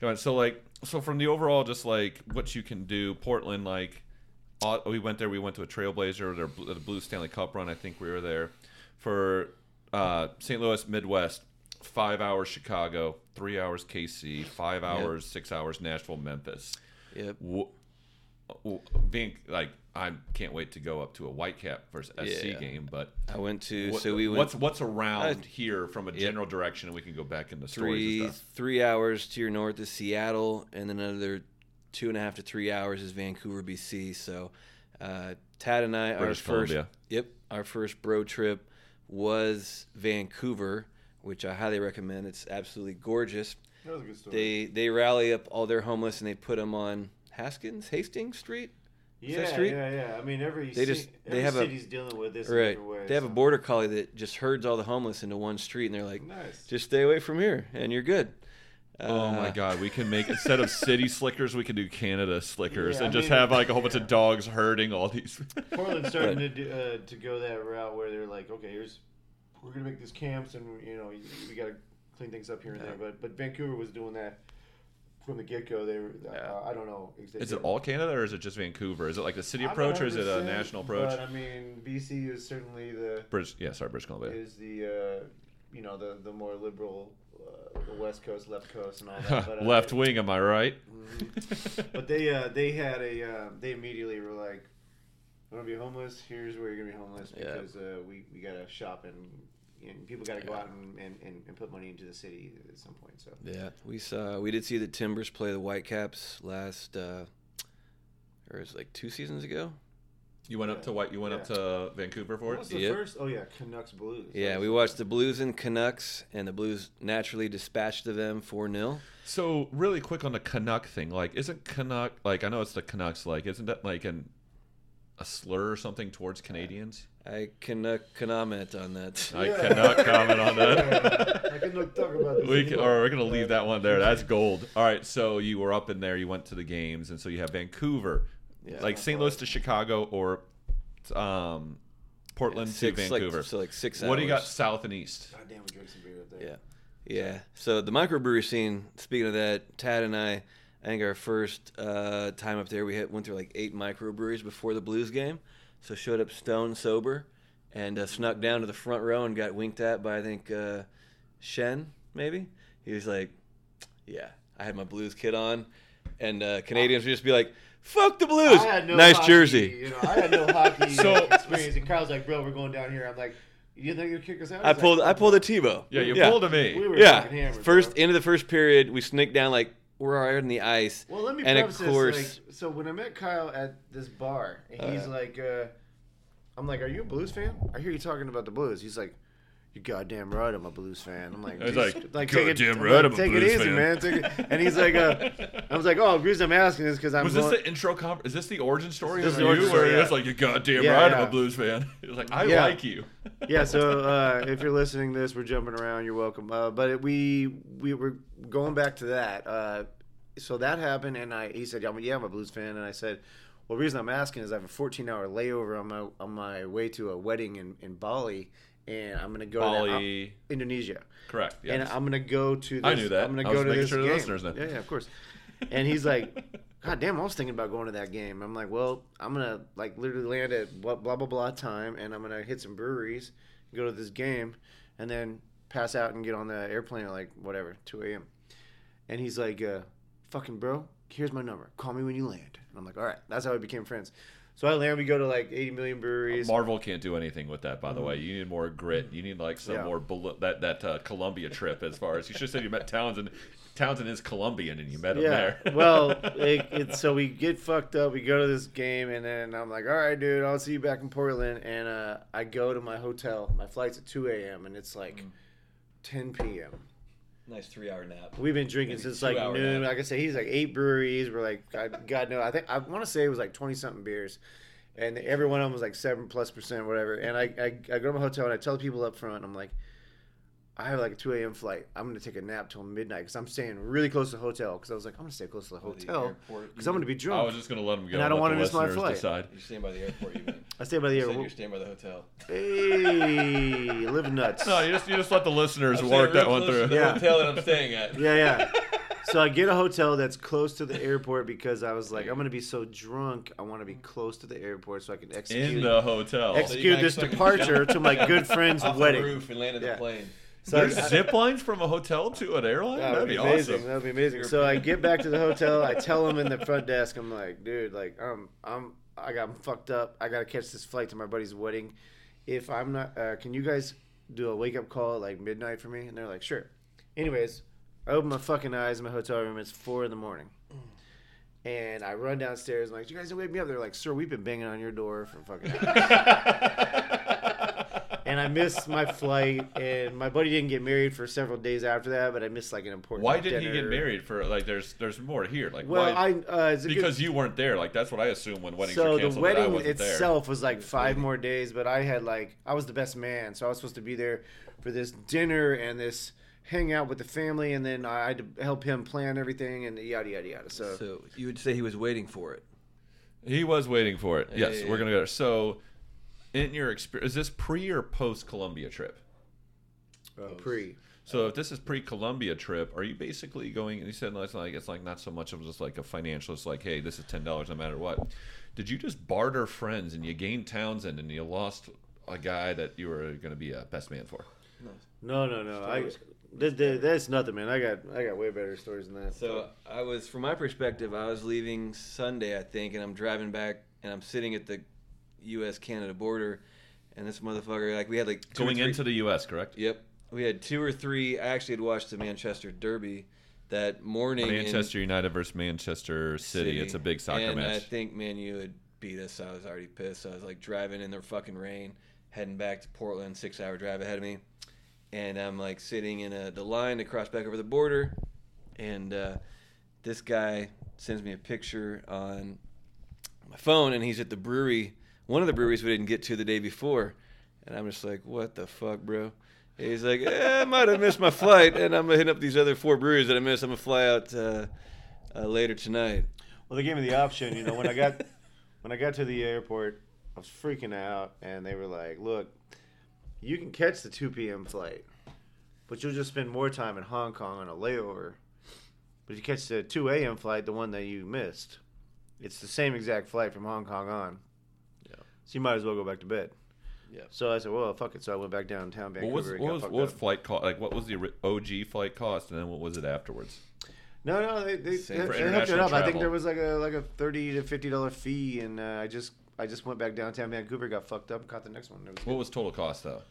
Speaker 3: comment. so like, so from the overall, just like what you can do, Portland, like, uh, we went there. We went to a Trailblazer, their the Blue Stanley Cup run. I think we were there for uh, St. Louis Midwest. Five hours Chicago, three hours KC, five hours, six hours Nashville, Memphis.
Speaker 2: Yep.
Speaker 3: W- w- being like, I can't wait to go up to a Whitecap versus SC
Speaker 2: Yeah.
Speaker 3: game, but
Speaker 2: I went to
Speaker 3: what-
Speaker 2: so we went
Speaker 3: what's what's around
Speaker 2: Uh,
Speaker 3: here from a general direction, and we can go back into stories
Speaker 2: three
Speaker 3: and stuff.
Speaker 2: three hours to your north is Seattle, and then another two and a half to three hours is Vancouver, BC. So, uh, Tad and I,
Speaker 3: British
Speaker 2: our first
Speaker 3: Columbia.
Speaker 2: yep, our first bro trip was Vancouver, which I highly recommend. It's absolutely gorgeous.
Speaker 1: That was a good story.
Speaker 2: They they rally up all their homeless and they put them on Haskins Hastings Street.
Speaker 1: yeah,
Speaker 2: that street?
Speaker 1: yeah, yeah. I mean, every
Speaker 2: They
Speaker 1: ci-
Speaker 2: just- they
Speaker 1: every
Speaker 2: have a-
Speaker 1: city's dealing with this
Speaker 2: Right.
Speaker 1: different ways.
Speaker 2: They have a border collie that just herds all the homeless into one street, and they're like,
Speaker 1: Nice.
Speaker 2: just stay away from here, and you're good.
Speaker 3: oh my
Speaker 2: Uh,
Speaker 3: God, we can make instead of city slickers, we can do Canada slickers
Speaker 1: Yeah,
Speaker 3: and
Speaker 1: I
Speaker 3: just
Speaker 1: mean-
Speaker 3: have like a whole bunch of dogs herding all these.
Speaker 1: Portland's starting to do, uh, to go that route where they're like, okay, here's we're gonna make these camps, and you know we got to clean things up here and there. But but Vancouver was doing that from the get go. They were uh,
Speaker 2: Yeah.
Speaker 1: I don't know.
Speaker 3: is it all Canada or is it just Vancouver? Is it like the city
Speaker 1: I'm
Speaker 3: approach or is it a national approach?
Speaker 1: But I mean, BC is certainly the
Speaker 3: British, yeah, sorry, British Columbia.
Speaker 1: is the uh, you know the the more liberal, uh, the West Coast, left coast, and all that. But, uh,
Speaker 3: Left wing, am I right?
Speaker 1: Mhm. But they uh, they had a uh, they immediately were like, "You want to be homeless? Here's where you're gonna be homeless
Speaker 2: Yeah.
Speaker 1: because uh, we we gotta shop and." And people got to go out and, and, and, and put money into the city at some point. So
Speaker 2: Yeah, we saw we did see the Timbers play the Whitecaps last, uh, or it was like two seasons ago.
Speaker 3: you went up to what? You went up to Vancouver for
Speaker 1: what
Speaker 3: it?
Speaker 1: was the
Speaker 2: Yep.
Speaker 1: first? Oh yeah, Canucks Blues.
Speaker 2: Yeah,
Speaker 1: was
Speaker 2: we
Speaker 1: the
Speaker 2: watched the Blues and Canucks, and the Blues naturally dispatched of them four 0
Speaker 3: So really quick on the Canuck thing, like isn't Canuck like I know it's the Canucks, like isn't that like an a slur or something towards Canadians?
Speaker 2: I can uh, comment on that.
Speaker 3: I
Speaker 1: Yeah.
Speaker 3: cannot comment on that.
Speaker 1: I can look, talk about this.
Speaker 3: We can, or we're gonna leave that one there. That's gold. All right, so you were up in there. You went to the games, and so you have Vancouver,
Speaker 2: Yeah.
Speaker 3: like St. Louis to Chicago, or um, Portland
Speaker 2: six,
Speaker 3: to Vancouver.
Speaker 2: Like, so like six
Speaker 3: what do you got south and east?
Speaker 1: God damn, we drank some beer up there.
Speaker 2: Yeah. Yeah. So the microbrewery scene, speaking of that, Tad and I, I think our first uh, time up there, we had, went through like eight microbreweries before the Blues game. So showed up stone sober and uh, snuck down to the front row and got winked at by, I think, uh, Schenn, maybe. He was like, yeah, I had my Blues kit on. And uh, Canadians would just be like, fuck the Blues.
Speaker 1: I had no
Speaker 2: nice
Speaker 1: hockey,
Speaker 2: jersey.
Speaker 1: You know, I had no hockey
Speaker 3: So-
Speaker 1: experience, and Kyle's like, "Bro, we're going down here." I'm like, "You think you'll kick us out?"
Speaker 2: I pulled
Speaker 1: like,
Speaker 2: I pulled a Tebow.
Speaker 3: Yeah, you
Speaker 2: yeah.
Speaker 3: pulled a me.
Speaker 1: We were
Speaker 2: Yeah.
Speaker 1: fucking hammered,
Speaker 2: First
Speaker 1: bro.
Speaker 2: end of the first period, we sneaked down like we're already in the ice.
Speaker 1: Well, let me
Speaker 2: and of course-
Speaker 1: this. Like, so when I met Kyle at this bar, he's
Speaker 2: yeah.
Speaker 1: like, uh, "I'm like, are you a Blues fan? I hear you talking about the Blues." He's like. You're goddamn right. I'm a Blues fan. I'm like,
Speaker 3: He's
Speaker 1: "Dude,
Speaker 3: like,
Speaker 1: take
Speaker 3: "Goddamn
Speaker 1: I'm
Speaker 3: right, I'm a
Speaker 1: take
Speaker 3: Blues
Speaker 1: it easy,
Speaker 3: fan."
Speaker 1: man. Take it. And he's like, uh, I was like, oh, the reason I'm asking is because I'm.
Speaker 3: Was this the intro? Com- is this the origin story
Speaker 1: This is
Speaker 3: for
Speaker 1: the
Speaker 3: you,
Speaker 1: origin
Speaker 3: where
Speaker 1: story,
Speaker 3: it's like you goddamn
Speaker 1: Yeah,
Speaker 3: right,
Speaker 1: yeah.
Speaker 3: I'm a Blues fan. It was like I
Speaker 1: Yeah.
Speaker 3: like you.
Speaker 1: yeah so uh, if you're listening to this we're jumping around you're welcome uh, but we we were going back to that uh, so that happened and i he said yeah I'm, yeah, I'm a blues fan and i said well the reason i'm asking is i have a 14 hour layover on my on my way to a wedding in, in bali and i'm gonna go to that,
Speaker 3: Bali,
Speaker 1: indonesia
Speaker 3: correct.
Speaker 1: and i'm gonna go to this,
Speaker 3: I knew that.
Speaker 1: i'm gonna
Speaker 3: I
Speaker 1: go
Speaker 3: was
Speaker 1: to this
Speaker 3: sure the
Speaker 1: game.
Speaker 3: listeners know.
Speaker 1: yeah yeah of course and he's like, God damn, I was thinking about going to that game. I'm like, well, I'm gonna like literally land at what blah blah blah time, and I'm gonna hit some breweries, go to this game, and then pass out and get on the airplane at like whatever 2 a.m. And he's like, uh, fucking bro, here's my number. Call me when you land. And I'm like, all right. That's how we became friends. So I land. We go to like 80 million breweries.
Speaker 3: Marvel can't do anything with that, by the way. You need more grit. You need like some
Speaker 1: Yeah.
Speaker 3: more that that uh, Colombia trip. As far as you should have said, you met Townsend. Townsend is Colombian, and you met him
Speaker 1: Yeah.
Speaker 3: there.
Speaker 1: well, it, it, so we get fucked up. We go to this game, and then I'm like, all right, dude, I'll see you back in Portland. And uh, I go to my hotel. My flight's at 2 a.m., and it's like 10 p.m.
Speaker 2: Nice three hour nap.
Speaker 1: We've been drinking
Speaker 2: Maybe
Speaker 1: since like noon.
Speaker 2: nap.
Speaker 1: Like I said, he's like eight breweries. We're like, God, God no, I think I want to say it was like twenty something beers, and every one of them was like seven plus percent, whatever. And I, I, I go to my hotel and I tell the people up front, I'm like, I have like a two a.m. flight. I'm gonna take a nap till midnight because I'm staying really close to the hotel. Because I was like, I'm gonna stay close to the hotel because I'm gonna be drunk.
Speaker 3: I was just gonna let him go.
Speaker 1: And I don't wanna miss my flight.
Speaker 3: Decide.
Speaker 2: You're staying by the airport, you mean?
Speaker 1: I stay by the airport.
Speaker 2: you're staying by the hotel.
Speaker 1: Hey, live nuts.
Speaker 3: No, you just you just let the listeners
Speaker 2: I'm
Speaker 3: work that one through.
Speaker 2: The
Speaker 1: Yeah.
Speaker 2: hotel that I'm staying at.
Speaker 1: Yeah, yeah. So I get a hotel that's close to the airport because I was like, I'm gonna be so drunk. I want to be close to the airport so I can execute
Speaker 3: In the hotel.
Speaker 1: Ex-
Speaker 2: So
Speaker 1: execute this departure to my good friend's
Speaker 2: Off
Speaker 1: wedding.
Speaker 2: the roof and land in
Speaker 1: Yeah.
Speaker 2: the plane.
Speaker 1: So
Speaker 3: There's
Speaker 1: I-
Speaker 3: zip lines from a hotel to an airline.
Speaker 1: That
Speaker 3: That'd be
Speaker 1: be amazing.
Speaker 3: awesome.
Speaker 1: That'd be amazing. So I get back to the hotel. I tell them in the front desk, I'm like, dude, like, um, I'm, I got I'm fucked up. I gotta catch this flight to my buddy's wedding. If I'm not, uh, can you guys do a wake up call at like midnight for me? And they're like, sure. Anyways, I open my fucking eyes in my hotel room. It's four in the morning. And I run downstairs. I'm like, you guys didn't wake me up. They're like, sir, we've been banging on your door for fucking hours. And I missed my flight. And my buddy didn't get married for several days after that, but I missed like an important.
Speaker 3: Why didn't he get married for like? There's there's more here. Like
Speaker 1: Well,
Speaker 3: why?
Speaker 1: I uh, it's a good-
Speaker 3: because you weren't there. Like that's what I assume when weddings
Speaker 1: so
Speaker 3: are
Speaker 1: the
Speaker 3: canceled. that I
Speaker 1: wedding
Speaker 3: wasn't there.
Speaker 1: itself was like five more days, but I had like I was the best man, so I was supposed to be there for this dinner and this hang out with the family, and then I had to help him plan everything and yada yada yada. So,
Speaker 2: So you would say he was waiting for it.
Speaker 3: He was waiting for it.
Speaker 2: Yeah,
Speaker 3: yes,
Speaker 2: yeah,
Speaker 3: we're gonna go there. So, in your experience, is this pre or post Colombia trip?
Speaker 1: uh, pre.
Speaker 3: So if this is pre Colombia trip, are you basically going? And you said it's like it's like not so much of just like a financial. It's like, hey, this is ten dollars no matter what. Did you just barter friends and you gained Townsend and you lost a guy that you were going to be a best man for?
Speaker 1: No, no, no. I that, that- that's nothing, man. I got I got way better stories than that.
Speaker 2: So I was, from my perspective, I was leaving Sunday, I think, and I'm driving back, and I'm sitting at the U.S. Canada border, and this motherfucker, like, we had like two
Speaker 3: Going
Speaker 2: three-
Speaker 3: into the U.S., correct?
Speaker 2: Yep, we had two or three. I actually had watched the Manchester Derby that morning. in
Speaker 3: Manchester United versus Manchester City. It's a big soccer
Speaker 2: and I think Man U had beat us. I was already pissed. So I was like driving in the fucking rain, heading back to Portland, six hour drive ahead of me. And I'm like sitting in a, the line to cross back over the border. And uh, this guy sends me a picture on my phone, and he's at the brewery, one of the breweries we didn't get to the day before. And I'm just like, what the fuck, bro? And he's like, eh, I might have missed my flight, and I'm gonna hit up these other four breweries that I missed. I'm gonna fly out uh, uh, later tonight.
Speaker 1: Well, they gave me the option. You know, when I got when I got to the airport, I was freaking out, and they were like, "Look, you can catch the 2 p.m. flight, but you'll just spend more time in Hong Kong on a layover. But if you catch the 2 a.m. flight, the one that you missed, it's the same exact flight from Hong Kong on. So you might as well go back to bed."
Speaker 2: Yeah.
Speaker 1: So I said, "Well, fuck it." So I went back downtown Vancouver.
Speaker 3: What was what was, what was flight cost? Like what was the OG flight cost, and then what was it afterwards?
Speaker 1: No, no, they they, they, they hooked it up. I think there was like a like a thirty to fifty dollar fee, and uh, I just I just went back downtown Vancouver, got fucked up, caught the next one. Was
Speaker 3: What was total cost though?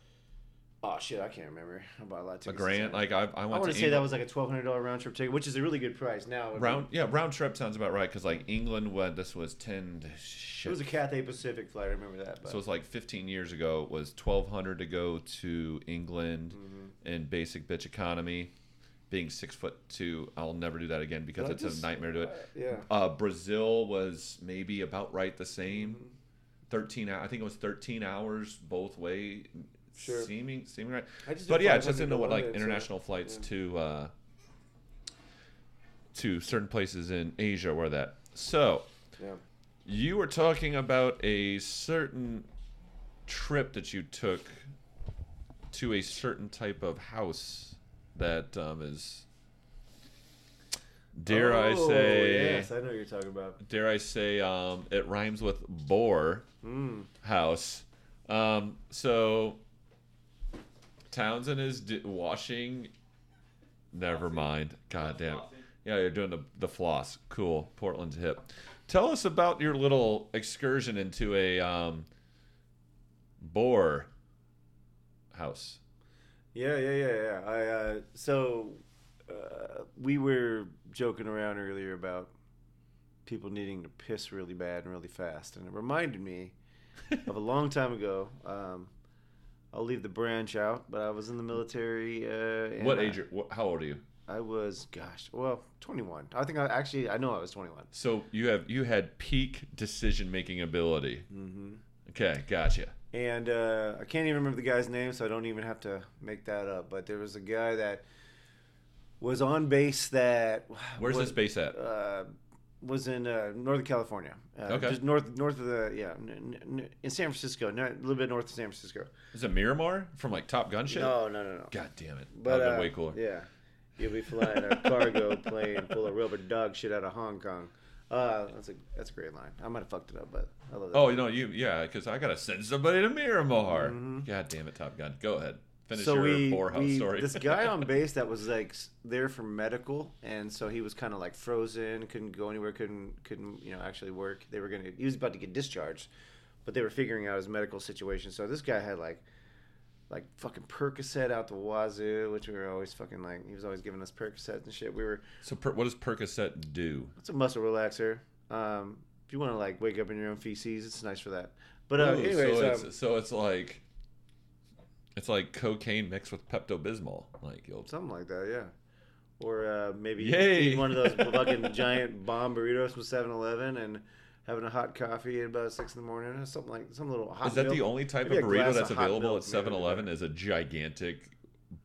Speaker 1: Oh shit, I can't remember. I bought a lot of
Speaker 3: A
Speaker 1: tickets.
Speaker 3: grand?
Speaker 1: this
Speaker 3: Like. I, I
Speaker 1: I want
Speaker 3: to
Speaker 1: to say that was like a twelve hundred dollar round trip ticket, which is a really good price. Now it-
Speaker 3: round. Yeah, round trip sounds about right because like England, what this was ten.
Speaker 1: It
Speaker 3: Shit.
Speaker 1: was a Cathay Pacific flight. I remember that. But.
Speaker 3: So it's like 15 years ago. It was 1,200 to go to England
Speaker 1: Mm-hmm.
Speaker 3: in basic bitch economy. Being six foot two, I'll never do that again because it's
Speaker 1: just-
Speaker 3: a nightmare to do it.
Speaker 1: yeah.
Speaker 3: Uh, Brazil was maybe about right the same.
Speaker 1: Mm-hmm.
Speaker 3: 13 hou- I think it was 13 hours both way.
Speaker 1: Sure.
Speaker 3: Seeming seeming right.
Speaker 1: I just
Speaker 3: But yeah, just
Speaker 1: 500
Speaker 3: didn't know what like
Speaker 1: London, so-
Speaker 3: international flights
Speaker 1: yeah.
Speaker 3: to uh, to certain places in Asia were that. So
Speaker 1: Yeah.
Speaker 3: you were talking about a certain trip that you took to a certain type of house that um, is Dare I
Speaker 1: Oh,
Speaker 3: say?
Speaker 1: Yes, I know what you're talking about.
Speaker 3: Dare I say? Um, it rhymes with bore
Speaker 1: Mm.
Speaker 3: house. Um, so Townsend is d- washing. Never mind. God damn. it. Yeah, you're doing the the floss. Cool. Portland's hip. Tell us about your little excursion into a um, boar house.
Speaker 1: Yeah, yeah, yeah, yeah. I uh, so uh, we were joking around earlier about people needing to piss really bad and really fast, and it reminded me of a long time ago. Um, I'll leave the branch out, but I was in the military. Uh,
Speaker 3: What age? Are, what, how old are you?
Speaker 1: I was, gosh, well, 21. I think I actually, I know I was 21.
Speaker 3: So you have you had peak decision making ability.
Speaker 1: Mm-hmm.
Speaker 3: Okay, gotcha.
Speaker 1: And uh, I can't even remember the guy's name, so I don't even have to make that up. But there was a guy that was on base that.
Speaker 3: Where's
Speaker 1: was,
Speaker 3: this base at?
Speaker 1: Uh, was in uh, Northern California. Uh,
Speaker 3: Okay.
Speaker 1: Just north north of the yeah, n- n- in San Francisco, a little bit north of San Francisco.
Speaker 3: Is it Miramar from like Top Gun shit?
Speaker 1: No, no, no, no.
Speaker 3: God damn it!
Speaker 1: But uh,
Speaker 3: way cooler.
Speaker 1: Yeah, you'll be flying a cargo plane full of rubber dog shit out of Hong Kong. Uh, that's a that's a great line. I might have fucked it up, but I love that.
Speaker 3: Oh, you know you yeah, because I gotta send somebody to Miramar.
Speaker 1: Mhm.
Speaker 3: God damn it, Top Gun. Go ahead. Finish
Speaker 1: so
Speaker 3: your
Speaker 1: we, we
Speaker 3: story.
Speaker 1: this guy on base that was like there for medical, and so he was kind of like frozen, couldn't go anywhere, couldn't couldn't you know actually work. They were gonna he was about to get discharged, but they were figuring out his medical situation. So this guy had like like fucking Percocet out the wazoo, which we were always fucking like he was always giving us Percocet and shit. We were
Speaker 3: so per, what does Percocet do?
Speaker 1: it's a muscle relaxer. Um, if you want to like wake up in your own feces, it's nice for that. But uh,
Speaker 3: Ooh,
Speaker 1: anyways,
Speaker 3: so,
Speaker 1: um,
Speaker 3: it's, so it's like it's like cocaine mixed with Pepto Bismol. Like you'll
Speaker 1: Something like that, yeah. Or uh, maybe
Speaker 3: Yay.
Speaker 1: eat one of those fucking giant bomb burritos from 7-Eleven and having a hot coffee at about six in the morning, or something like some little hot.
Speaker 3: Is that the only type
Speaker 1: Maybe
Speaker 3: of burrito that's
Speaker 1: hot
Speaker 3: available at
Speaker 1: maybe.
Speaker 3: 7-Eleven? Is a gigantic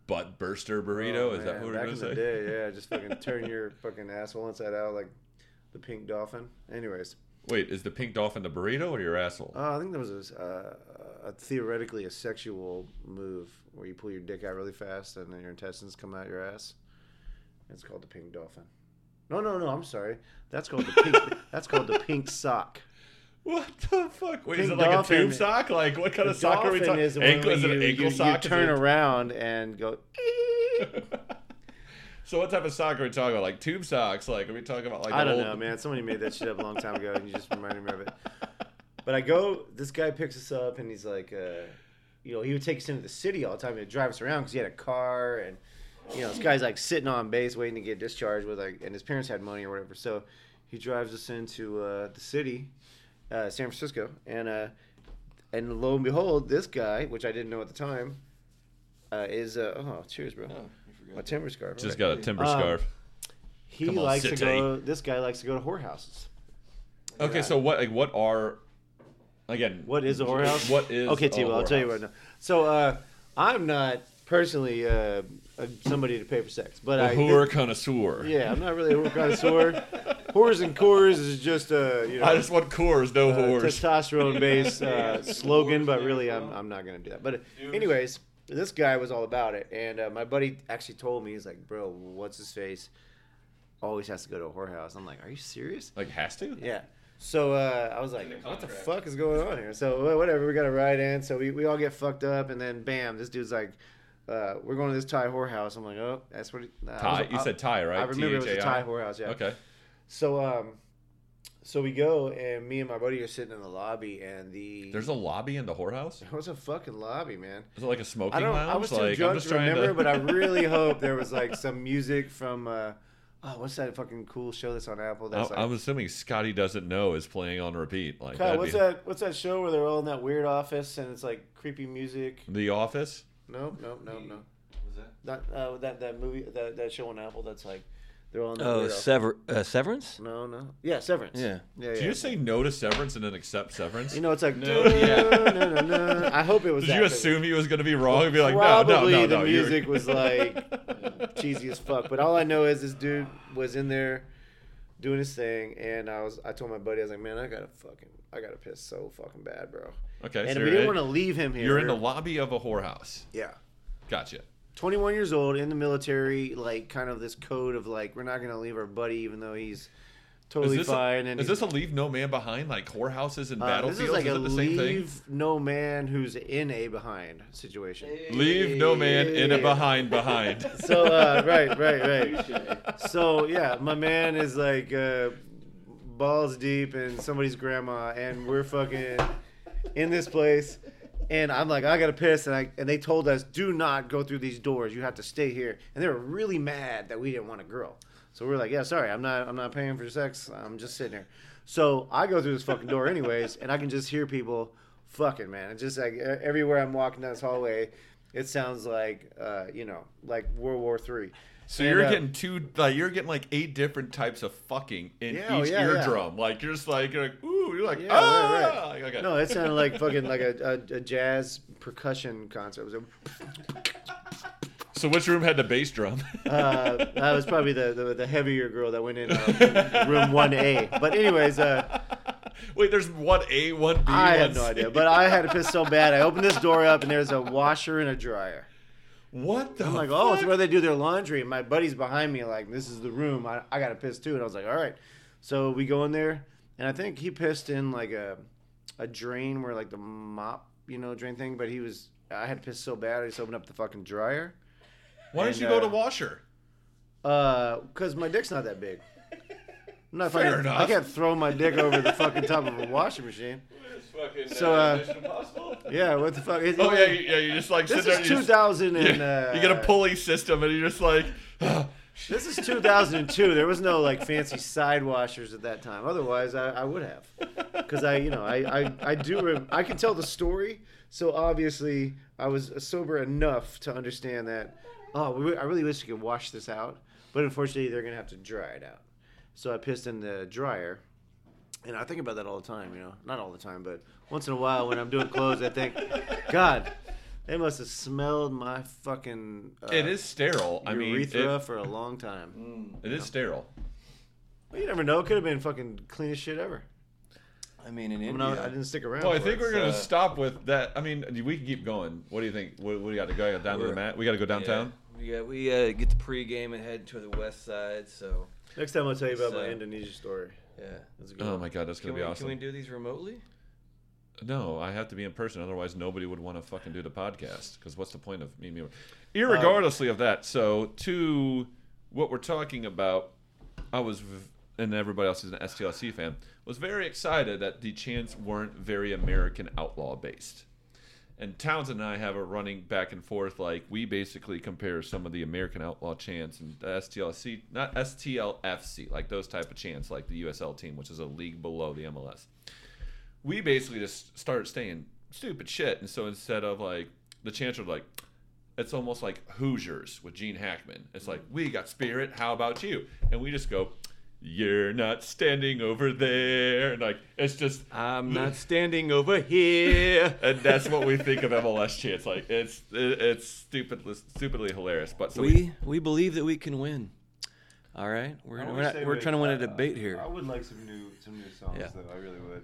Speaker 3: butt burster burrito?
Speaker 1: Oh,
Speaker 3: is that
Speaker 1: man,
Speaker 3: what we're
Speaker 1: back
Speaker 3: gonna
Speaker 1: in
Speaker 3: say?
Speaker 1: day? Yeah, just fucking turn your fucking asshole inside out like the pink dolphin. Anyways,
Speaker 3: Wait, is the pink dolphin the burrito or your asshole?
Speaker 1: uh, I think there was a, uh, a theoretically a sexual move where you pull your dick out really fast and then your intestines come out your ass. It's called the pink dolphin. No, no, no. I'm sorry. That's called the pink. that's called the pink sock.
Speaker 3: What the fuck? Wait, is it like
Speaker 1: dolphin-
Speaker 3: a tube sock? Like what kind of sock are we talking?
Speaker 1: is
Speaker 3: Ankle, is it an ankle
Speaker 1: you,
Speaker 3: sock?
Speaker 1: you turn around and go.
Speaker 3: so what type of sock are we talking about? Like tube socks? Like are we talking about like
Speaker 1: I don't
Speaker 3: old-
Speaker 1: know, man. Somebody made that shit up a long time ago, and you just reminded me of it. But I go. This guy picks us up, and he's like, uh, you know, he would take us into the city all the time. He'd drive us around because he had a car, and you know, this guy's like sitting on base waiting to get discharged with like, and his parents had money or whatever. So he drives us into uh, the city, uh, San Francisco, and uh, and lo and behold, this guy, which I didn't know at the time, uh, is uh, oh, cheers, bro.
Speaker 2: Oh,
Speaker 1: My timber scarf.
Speaker 3: Just
Speaker 1: right?
Speaker 3: got a timber
Speaker 1: Um,
Speaker 3: scarf.
Speaker 1: He
Speaker 3: Come on,
Speaker 1: likes to
Speaker 3: city.
Speaker 1: go. This guy likes to go to whorehouses.
Speaker 3: Okay, so what like what are again?
Speaker 1: What is a whorehouse?
Speaker 3: What is
Speaker 1: okay, T. Well, I'll tell you
Speaker 3: whorehouse?
Speaker 1: right now. So uh, I'm not personally uh, a, somebody to pay for sex, but
Speaker 3: A
Speaker 1: I
Speaker 3: whore connoisseur.
Speaker 1: yeah, I'm not really a whore connoisseur. Whores and cores is just a you know
Speaker 3: I just want cores, no
Speaker 1: uh,
Speaker 3: whores.
Speaker 1: testosterone based uh, slogan, but really I'm I'm not gonna do that. But uh, anyways, this guy was all about it, and uh, my buddy actually told me he's like, bro, what's his face? Always has to go to a whorehouse. I'm like, are you serious?
Speaker 3: Like has to?
Speaker 1: Yeah. So uh, I was like, "What the fuck is going on here?" So whatever, we got a ride in. So we, we all get fucked up, and then bam, this dude's like, uh, "We're going to this Thai whorehouse." I'm like, "Oh, that's what." He, nah,
Speaker 3: Thai.
Speaker 1: was-
Speaker 3: You
Speaker 1: I-
Speaker 3: said Thai, right?
Speaker 1: I remember it was a
Speaker 3: Thai
Speaker 1: whorehouse. Yeah.
Speaker 3: Okay.
Speaker 1: So um, so we go, and me and my buddy are sitting in the lobby, and the
Speaker 3: There's a lobby in the whorehouse.
Speaker 1: there was a fucking lobby, man.
Speaker 3: Is it like a smoking
Speaker 1: I don't.
Speaker 3: lounge?
Speaker 1: I was too
Speaker 3: like I'm
Speaker 1: drunk
Speaker 3: just
Speaker 1: to remember,
Speaker 3: to.
Speaker 1: but I really hope there was like some music from. Uh, oh, what's that fucking cool show that's on Apple? That's
Speaker 3: I-
Speaker 1: like,
Speaker 3: I'm assuming Scotty doesn't know is playing on repeat. Like
Speaker 1: Kyle, what's
Speaker 3: be-
Speaker 1: that? What's that show where they're all in that weird office and it's like creepy music?
Speaker 3: The Office.
Speaker 1: No, no, no, no.
Speaker 2: What was that?
Speaker 1: Not uh, that that movie that that show on Apple. That's like they're all in that
Speaker 2: Oh,
Speaker 1: weird
Speaker 2: sever uh, Severance.
Speaker 1: No, no. Yeah, Severance.
Speaker 2: Yeah.
Speaker 1: yeah.
Speaker 3: Did
Speaker 1: yeah.
Speaker 3: you just say no to Severance and then accept Severance?
Speaker 1: You know, it's like
Speaker 2: No,
Speaker 1: no,
Speaker 2: yeah.
Speaker 1: no, no, no. I hope it was.
Speaker 3: Did
Speaker 1: that,
Speaker 3: you
Speaker 1: 'cause
Speaker 3: assume he was going to be wrong and be like, no, no,
Speaker 1: Probably
Speaker 3: no,
Speaker 1: the
Speaker 3: no? you're-
Speaker 1: music was like cheesy as fuck. But all I know is this dude was in there doing his thing, and I was. I told my buddy, I was like, man, I gotta fucking, I gotta piss so fucking bad, bro.
Speaker 3: Okay,
Speaker 1: and
Speaker 3: so
Speaker 1: we
Speaker 3: you're
Speaker 1: didn't want to leave him here.
Speaker 3: You're in the lobby of a whorehouse.
Speaker 1: Yeah.
Speaker 3: Gotcha.
Speaker 1: 21 years old in the military, like kind of this code of like we're not gonna leave our buddy even though he's totally
Speaker 3: is
Speaker 1: fine.
Speaker 3: a,
Speaker 1: and
Speaker 3: is this a leave no man behind like whorehouses and
Speaker 1: uh,
Speaker 3: battlefields?
Speaker 1: This is like
Speaker 3: is
Speaker 1: a
Speaker 3: it the same thing?
Speaker 1: leave no man who's in a behind situation.
Speaker 3: Leave no man in a behind behind.
Speaker 1: So uh, right, right, right. So yeah, my man is like uh, balls deep in somebody's grandma, and we're fucking in this place. And I'm like, I gotta piss, and I and they told us, do not go through these doors. You have to stay here. And they were really mad that we didn't want a girl. So we're like, yeah, sorry, I'm not, I'm not paying for sex. I'm just sitting here. So I go through this fucking door anyways, and I can just hear people fucking man. It's just like everywhere I'm walking down this hallway, it sounds like, uh, you know, like World War Three.
Speaker 3: So
Speaker 1: And,
Speaker 3: you're
Speaker 1: uh,
Speaker 3: getting two, like you're getting like eight different types of fucking in
Speaker 1: Yeah, oh,
Speaker 3: each
Speaker 1: yeah, yeah.
Speaker 3: eardrum. Like you're just like, you're like, ooh, you're like,
Speaker 1: Yeah,
Speaker 3: ah,
Speaker 1: right, right.
Speaker 3: Like, okay.
Speaker 1: No, it sounded like fucking like a, a, a jazz percussion concert. It was a,
Speaker 3: So which room had the bass drum?
Speaker 1: uh, that was probably the, the the heavier girl that went in uh, room one A. But anyways, uh,
Speaker 3: Wait, there's one A, one B.
Speaker 1: I
Speaker 3: one
Speaker 1: had no idea. But I had to piss so bad. I opened this door up and there's a washer and a dryer.
Speaker 3: What the?
Speaker 1: I'm like, oh, it's where they do their laundry. And my buddy's behind me, like, this is the room. I, I got to piss too. And I was like, all right. So we go in there, and I think he pissed in like a a drain where like the mop, you know, drain thing. But he was, I had to piss so bad, I just opened up the fucking dryer.
Speaker 3: Why don't
Speaker 1: and,
Speaker 3: you go
Speaker 1: uh,
Speaker 3: to washer?
Speaker 1: Uh, cause my dick's not that big. I'm not
Speaker 3: Fair
Speaker 1: fucking,
Speaker 3: enough.
Speaker 1: I can't throw my dick over the fucking top of a washing machine. So, uh, Yeah, what the fuck? It's-
Speaker 3: Oh yeah, you- yeah. You just like
Speaker 1: This
Speaker 3: sit there.
Speaker 1: is
Speaker 3: and you just-
Speaker 1: 2000 and
Speaker 3: Yeah,
Speaker 1: uh,
Speaker 3: you get a pulley system, and you're just like,
Speaker 1: This is 2002. There was no like fancy side washers at that time. Otherwise, I, I would have, because I, you know, I, I, I do. Rem- I can tell the story. So obviously, I was sober enough to understand that. Oh, I really wish we could wash this out, but unfortunately, they're gonna have to dry it out. So I pissed in the dryer, and I think about that all the time. You know, not all the time, but once in a while when I'm doing clothes, I think, God, they must have smelled my fucking. Uh,
Speaker 3: it is sterile. I mean,
Speaker 1: urethra
Speaker 3: it,
Speaker 1: for a long time.
Speaker 3: it is sterile.
Speaker 1: Well, you never know. It could have been fucking cleanest shit ever.
Speaker 2: I mean, in
Speaker 1: I, mean,
Speaker 2: India,
Speaker 1: I, I didn't stick around.
Speaker 3: Well, I think
Speaker 1: it.
Speaker 3: we're gonna
Speaker 2: uh,
Speaker 3: stop with that. I mean, we can keep going. What do you think? What, what do you got to go down to the mat? We got to go downtown.
Speaker 2: Yeah, we got we uh, get the pregame and head to the west side. So
Speaker 1: Next time I'll tell you about my Indonesia story.
Speaker 2: yeah,
Speaker 1: That's a good
Speaker 3: Oh
Speaker 1: one.
Speaker 3: my god, that's
Speaker 2: can
Speaker 3: gonna
Speaker 2: we
Speaker 3: be awesome.
Speaker 2: can we do these remotely?
Speaker 3: No, I have to be in person. Otherwise, nobody would want to fucking do the podcast. Because what's the point of me? me Irregardlessly of that, so to what we're talking about, I was, and everybody else is an STLC fan, was very excited that the chants weren't very American outlaw based. And Townsend and I have a running back and forth. Like we basically compare some of the American outlaw chants and the STLC, not STLFC, like those type of chants, like the USL team, which is a league below the MLS we basically just start saying stupid shit. And so instead of like the chants are like, it's almost like Hoosiers with Gene Hackman. It's like we got spirit. How about you? And we just go, you're not standing over there. And like it's just
Speaker 2: I'm not standing over here.
Speaker 3: and that's what we think of MLS chants. Like it's it's stupidly stupidly hilarious. But so
Speaker 2: we we believe that we can win. All right, we're we're, not, we're trying to win a uh, debate here.
Speaker 1: I would like some new some new songs
Speaker 2: Yeah.
Speaker 1: though. I really would.